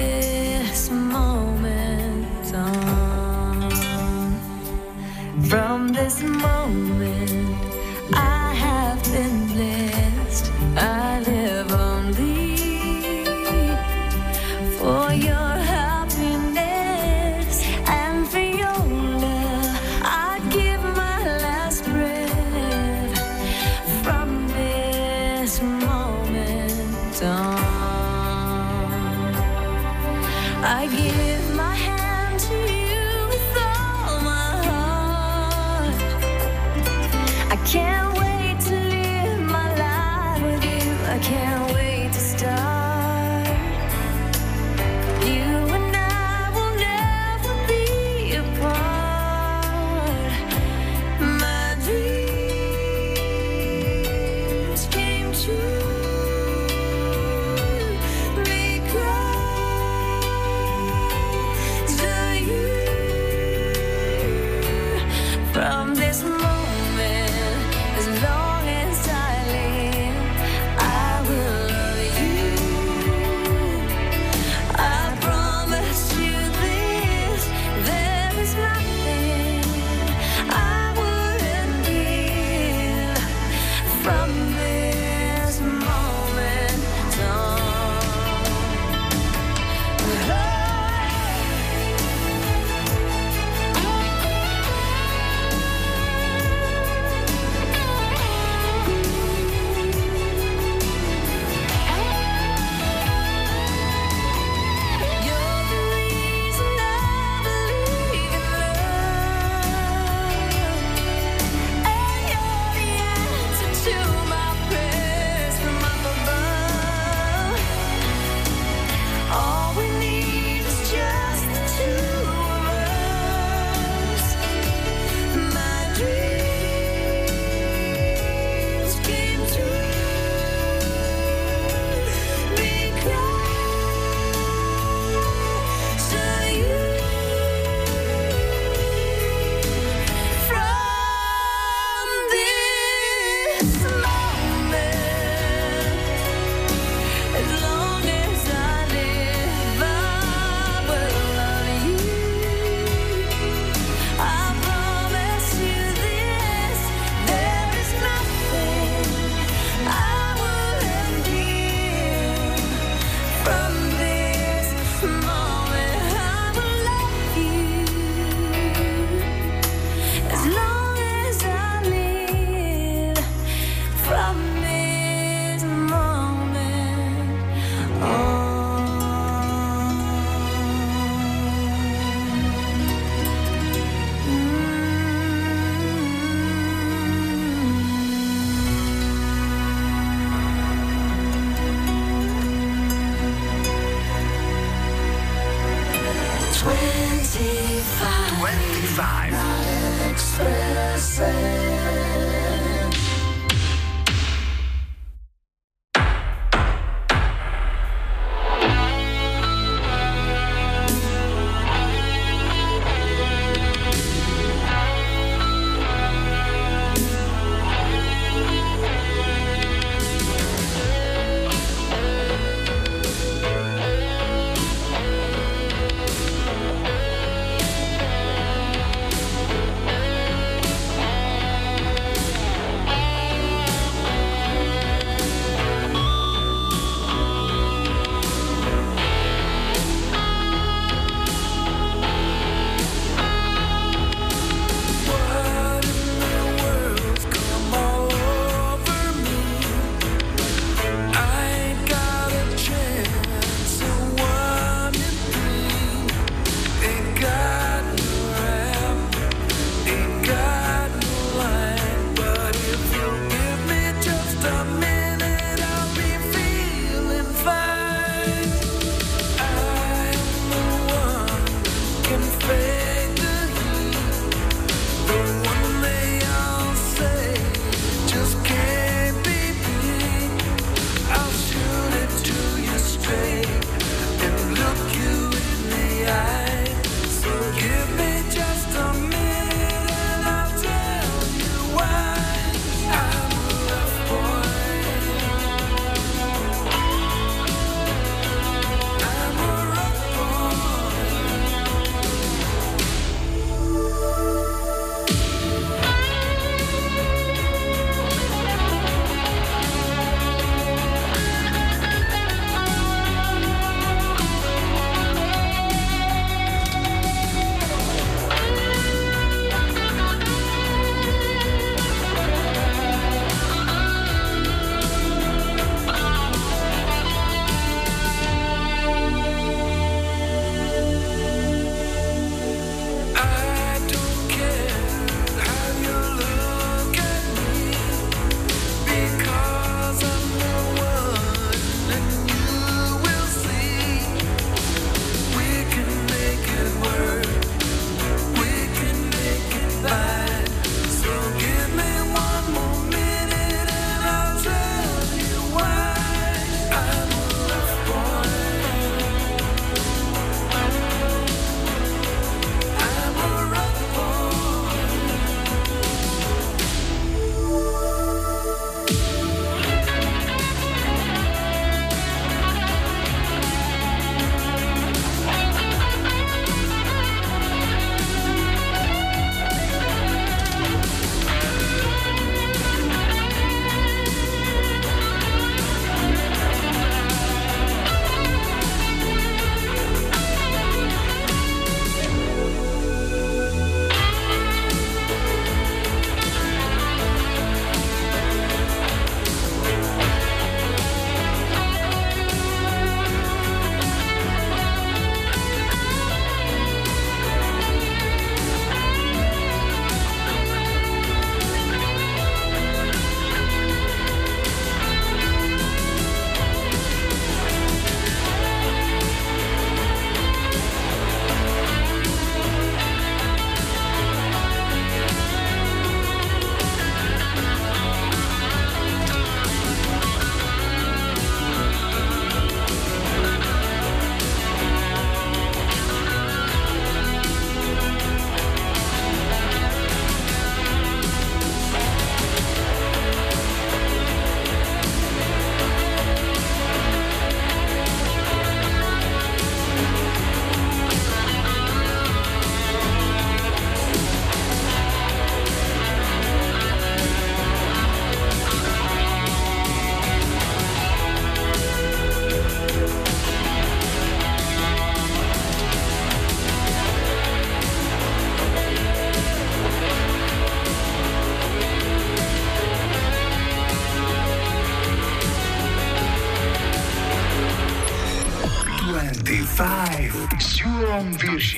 S15: live.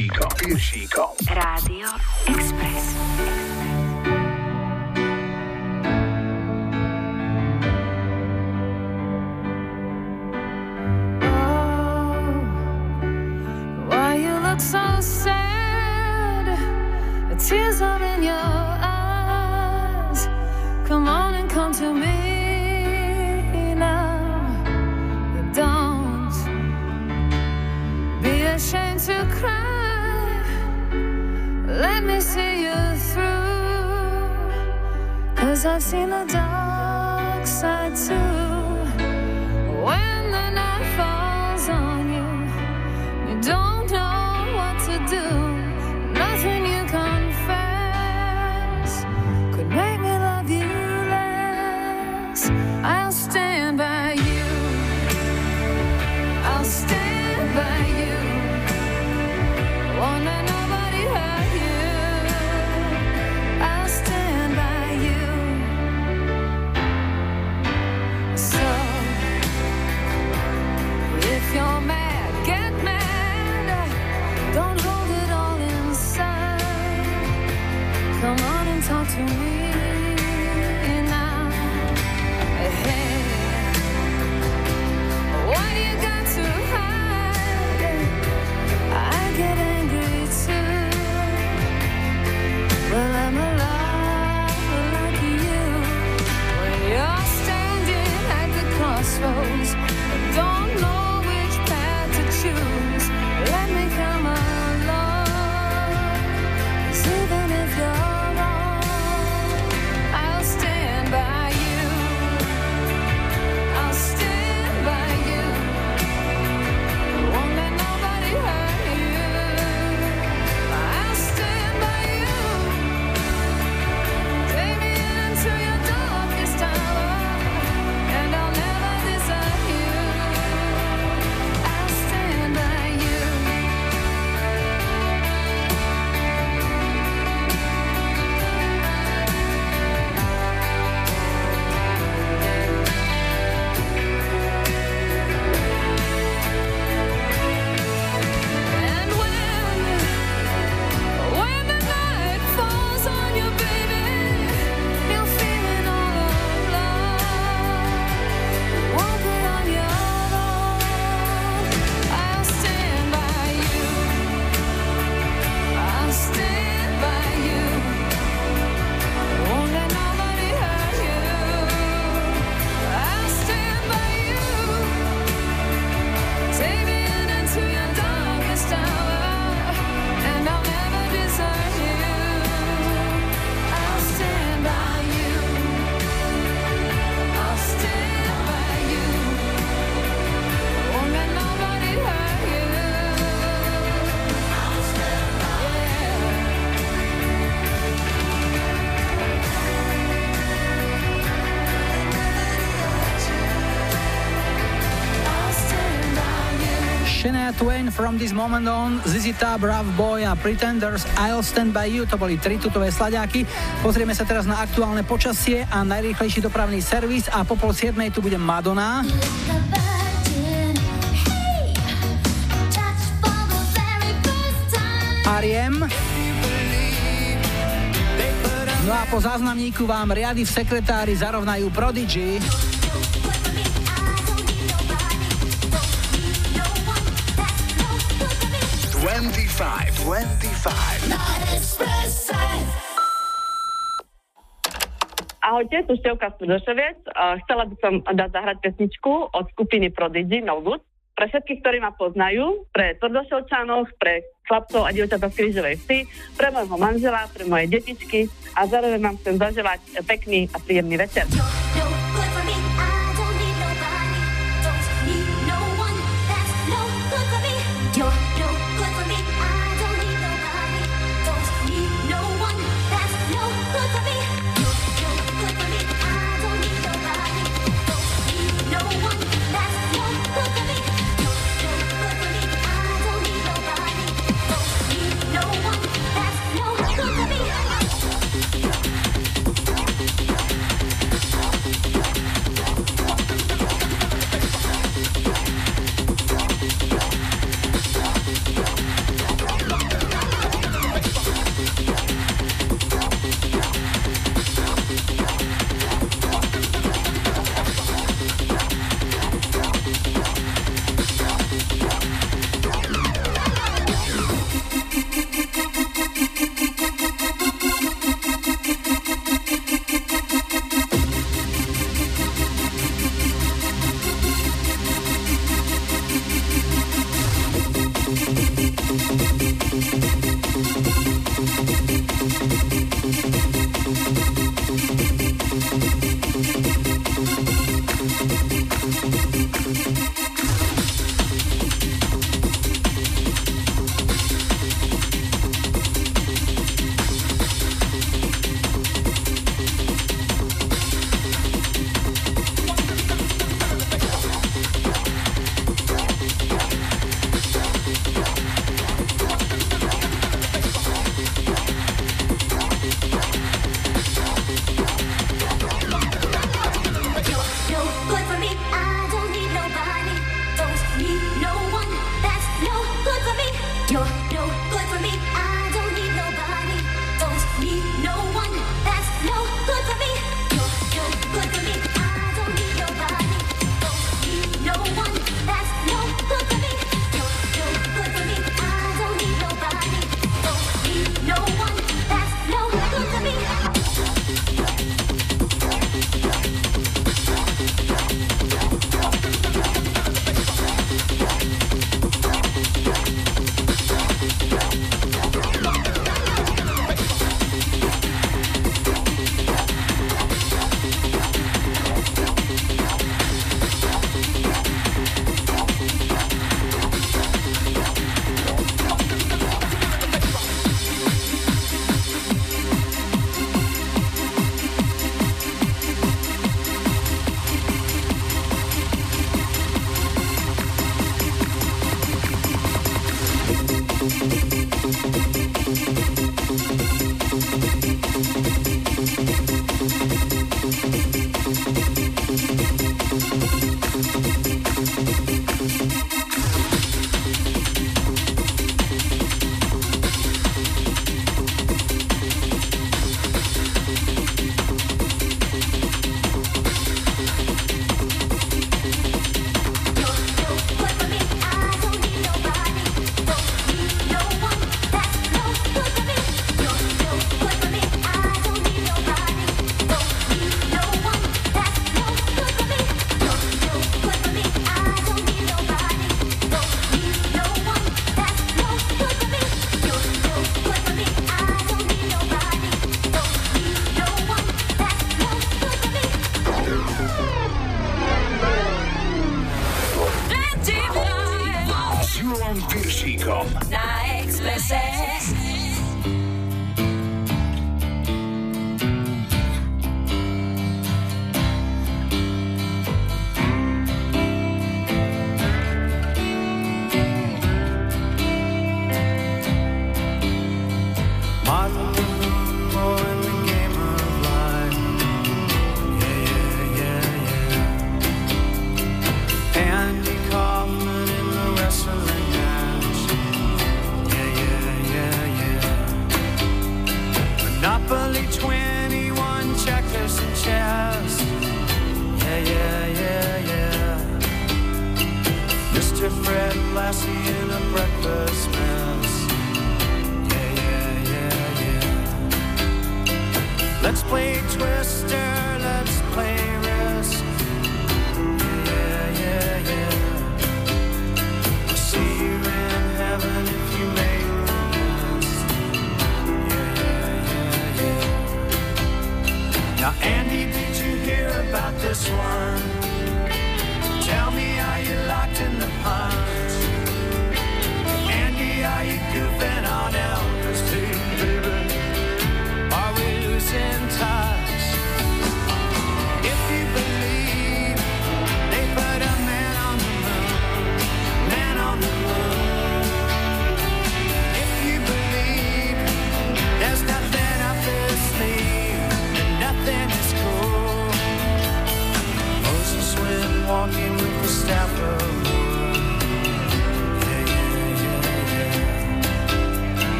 S15: Chico. Twain From This Moment On, ZZ Top, Rough Boy a Pretenders I'll Stand By You, to boli tri tutové slaďáky. Pozrieme sa teraz na aktuálne počasie a najrýchlejší dopravný servis a po pol siedmej tu bude Madonna. Ariem. No a po záznamníku vám riady v sekretári zarovnajú Prodigy.
S11: Ahojte, tu Števka Studoševec. Chcela by som dať zahrať pesničku od skupiny Prodigy No Good. Pre všetkých, ktorí ma poznajú, pre tvrdošovčanov, pre chlapcov a dievčatá z Krížovej vsi, pre môjho manžela, pre moje detičky a zároveň vám chcem zaželať pekný a príjemný večer. Jo, jo.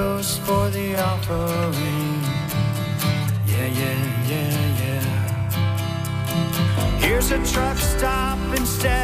S11: goes for the offering. Yeah, yeah, yeah, yeah. Here's a truck stop instead.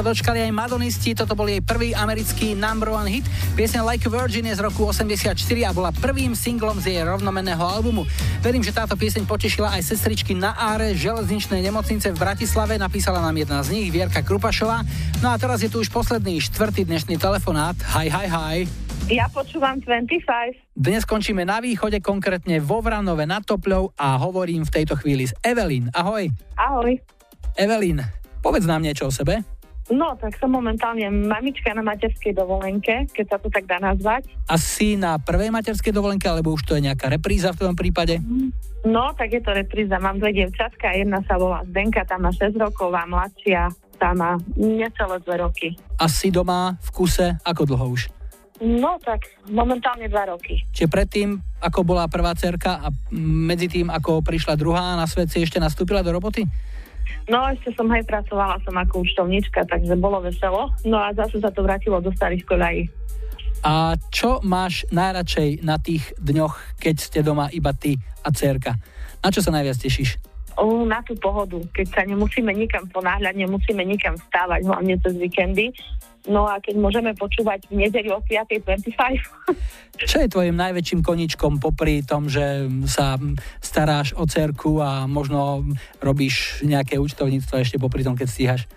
S3: Sa dočkali aj Madonisti, toto bol jej prvý americký number one hit. Piesň Like a Virgin je z roku 84 a bola prvým singlom z jej rovnomenného albumu. Verím, že táto pieseň potešila aj sestričky na Áre železničnej nemocnice v Bratislave, napísala nám jedna z nich, Vierka Krupašová. No a teraz je tu už posledný, štvrtý dnešný telefonát. Hi, hi, hi.
S18: Ja počúvam 25.
S3: Dnes končíme na východe, konkrétne vo Vranove nad Topľou a hovorím v tejto chvíli s Evelyn. Ahoj.
S18: Ahoj.
S3: Evelyn, povedz nám niečo o sebe.
S18: No, tak som momentálne mamička na materskej dovolenke, keď sa to tak dá nazvať.
S3: Asi na prvej materskej dovolenke, alebo už to je nejaká repríza v tvojom prípade?
S18: No, tak je to repríza. Mám dve dievčatka, jedna sa volá Zdenka, tá má 6 rokov a mladšia tá má necelé 2 roky.
S3: Asi doma v kuse, ako dlho už?
S18: No, tak momentálne 2 roky.
S3: Čiže predtým, ako bola prvá cerka a medzi tým, ako prišla druhá na svet, si ešte nastúpila do roboty?
S18: No, ešte som aj pracovala som ako účtovníčka, takže bolo veselo. No a zase sa to vrátilo do starých koľají.
S3: A čo máš najradšej na tých dňoch, keď ste doma iba ty a cerka? Na čo sa najviac tešíš?
S18: Na tú pohodu, keď sa nemusíme nikam ponáhľať, nemusíme nikam vstávať, hlavne cez víkendy. No a keď môžeme počúvať v nedeľu o 5.25.
S3: Čo je tvojim najväčším koničkom popri tom, že sa staráš o cerku a možno robíš nejaké účtovníctvo ešte popri tom, keď stíhaš?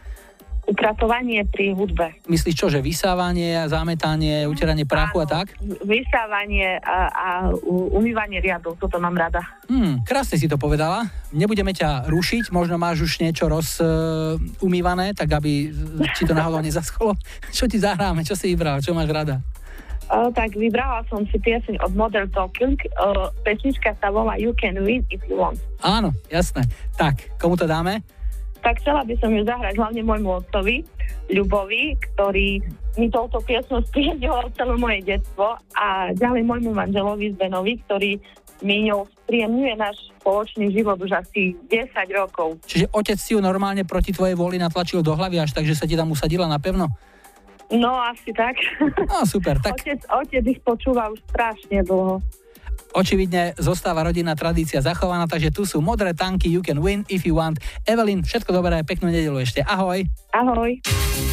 S18: Upratovanie pri hudbe.
S3: Myslíš čo, že vysávanie, zametanie, utieranie prachu a tak?
S18: Vysávanie a, a umývanie riadov, toto mám rada.
S3: Hmm, krásne si to povedala. Nebudeme ťa rušiť, možno máš už niečo roz uh, umývané, tak aby ti to náhodou nezaschlo. Čo ti zahráme, čo si vybral, čo máš rada?
S18: O, tak vybrala som si pieseň od Modern Talking. O, pesnička sa volá You Can Win If You Want.
S3: Áno, jasné. Tak, komu to dáme?
S18: Tak chcela by som ju zahrať hlavne môjmu otcovi, Ľubovi, ktorý mi touto piesňou spriemňoval celé moje detstvo a ďalej môjmu manželovi Zbenovi, ktorý mi ňou spríjemňuje náš spoločný život už asi 10 rokov.
S3: Čiže otec si ju normálne proti tvojej voli natlačil do hlavy až tak, že sa ti tam usadila napevno?
S18: No, asi tak.
S3: No, super, tak
S18: Otec, otec ich počúva už strašne dlho.
S3: Očividne zostáva rodinná tradícia zachovaná, takže tu sú modré tanky, you can win if you want. Evelyn, všetko dobré, peknú nedelu ešte. Ahoj.
S18: Ahoj.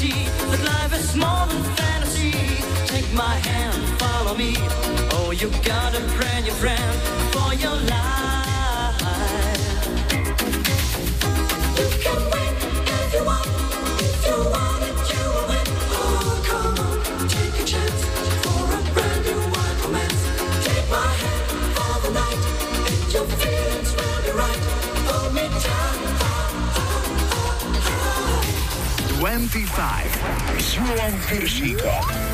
S19: see that life is more than fantasy. Take my hand, follow me. Oh, you gotta brand your
S1: friend for your life.
S20: 25.
S2: João Persico.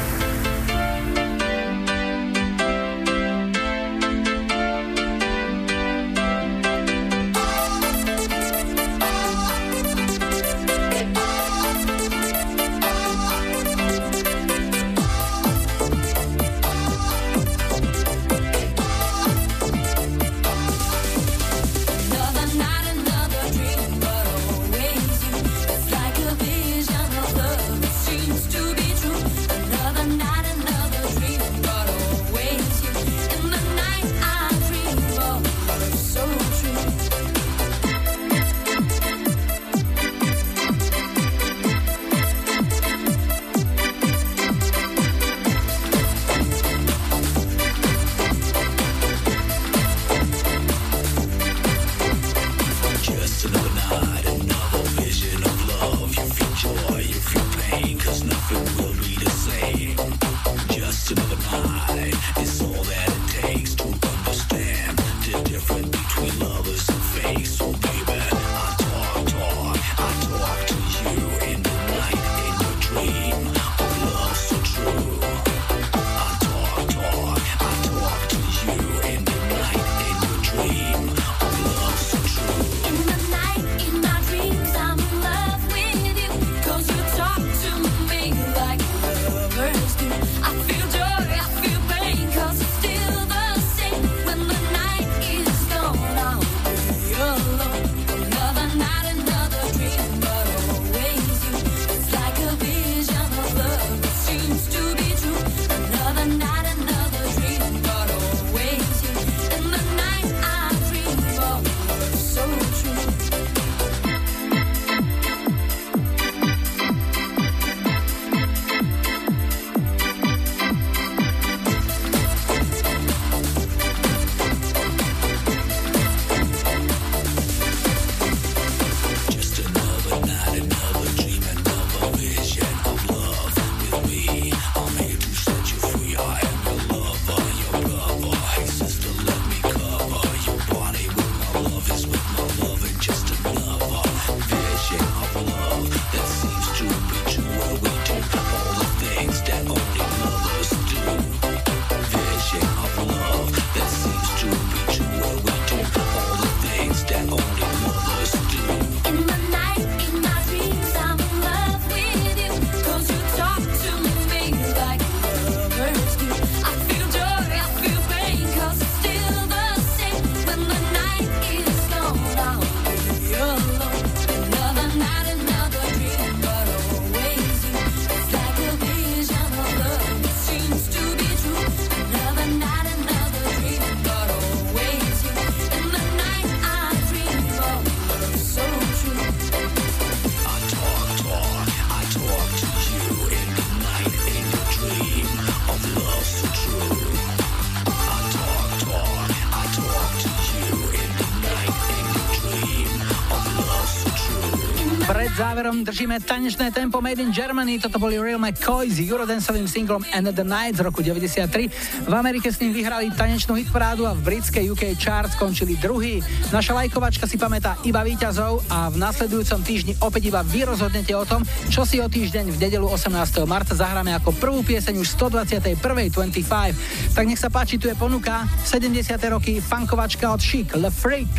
S2: držíme tanečné tempo Made in Germany. Toto boli Real McCoy s eurodanceovým singlom End of the Night z roku 93. V Amerike s ním vyhrali tanečnú hitparádu a v britskej UK Charts skončili druhý. Naša lajkovačka si pamätá iba víťazov a v nasledujúcom týždni opäť iba vy rozhodnete o tom, čo si o týždeň v nedelu 18. marca zahráme ako prvú pieseň už 121.25. Tak nech sa páči, tu je ponuka 70. roky funkovačka od Chic, Le Freak.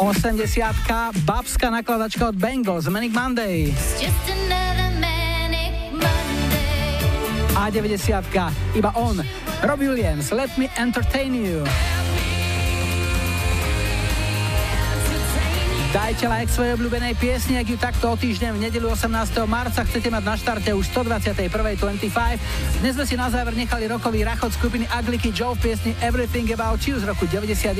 S3: 80 babská nakladačka od Bengals, Manic Monday. A 90 iba on, Robbie Williams, Let Me Entertain You. Dajte like svojej obľúbenej piesni, ak ju takto o týždeň v nedelu 18. marca chcete mať na štarte už 121.25. Dnes sme si na záver nechali rokový rachot skupiny Agliky Joe v piesni Everything About You z roku 91.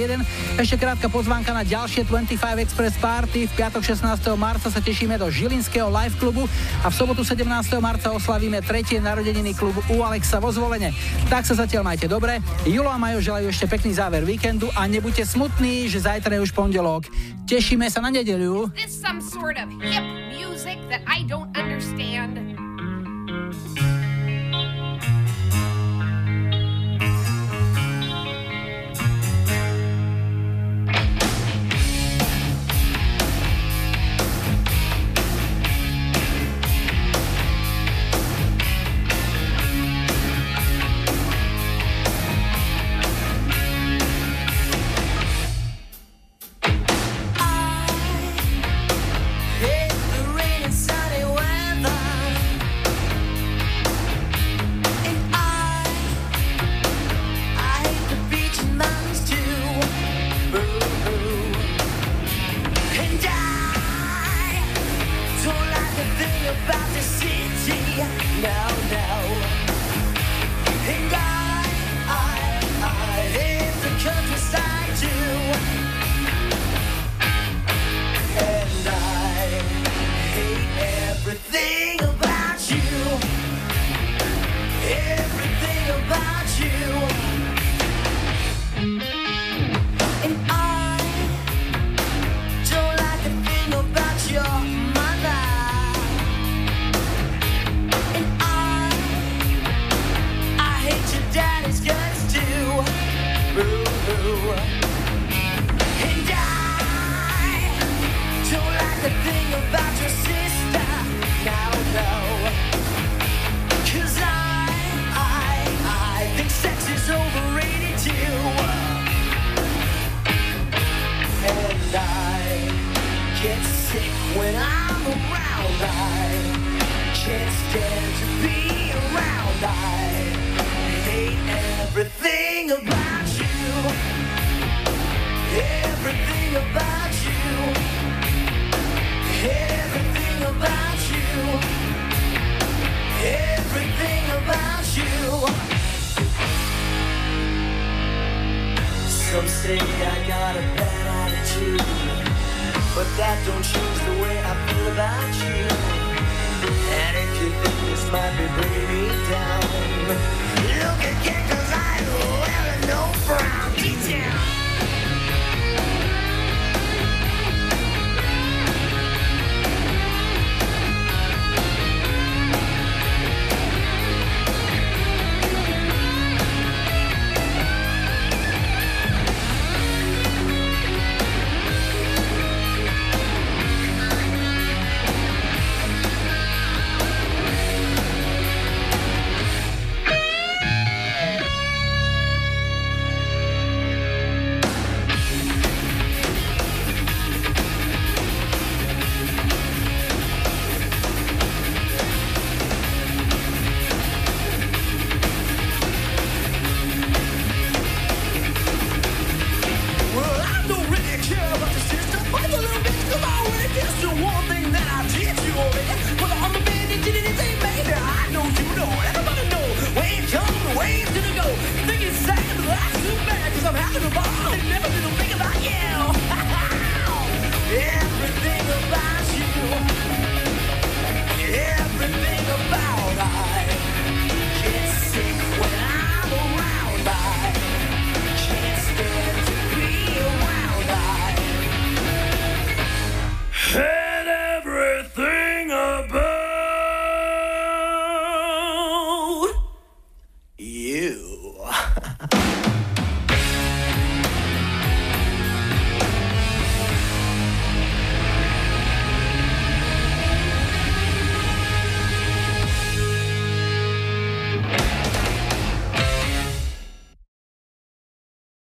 S3: Ešte krátka pozvánka na ďalšie 25 Express Party. V piatok 16. marca sa tešíme do Žilinského live klubu a v sobotu 17. marca oslavíme tretie narodeniny klubu u Alexa vo zvolenie. Tak sa zatiaľ majte dobre. Julo a Majo želajú ešte pekný záver víkendu a nebuďte smutní, že zajtra je už pondelok. Tešíme sa na nedeľu.
S21: This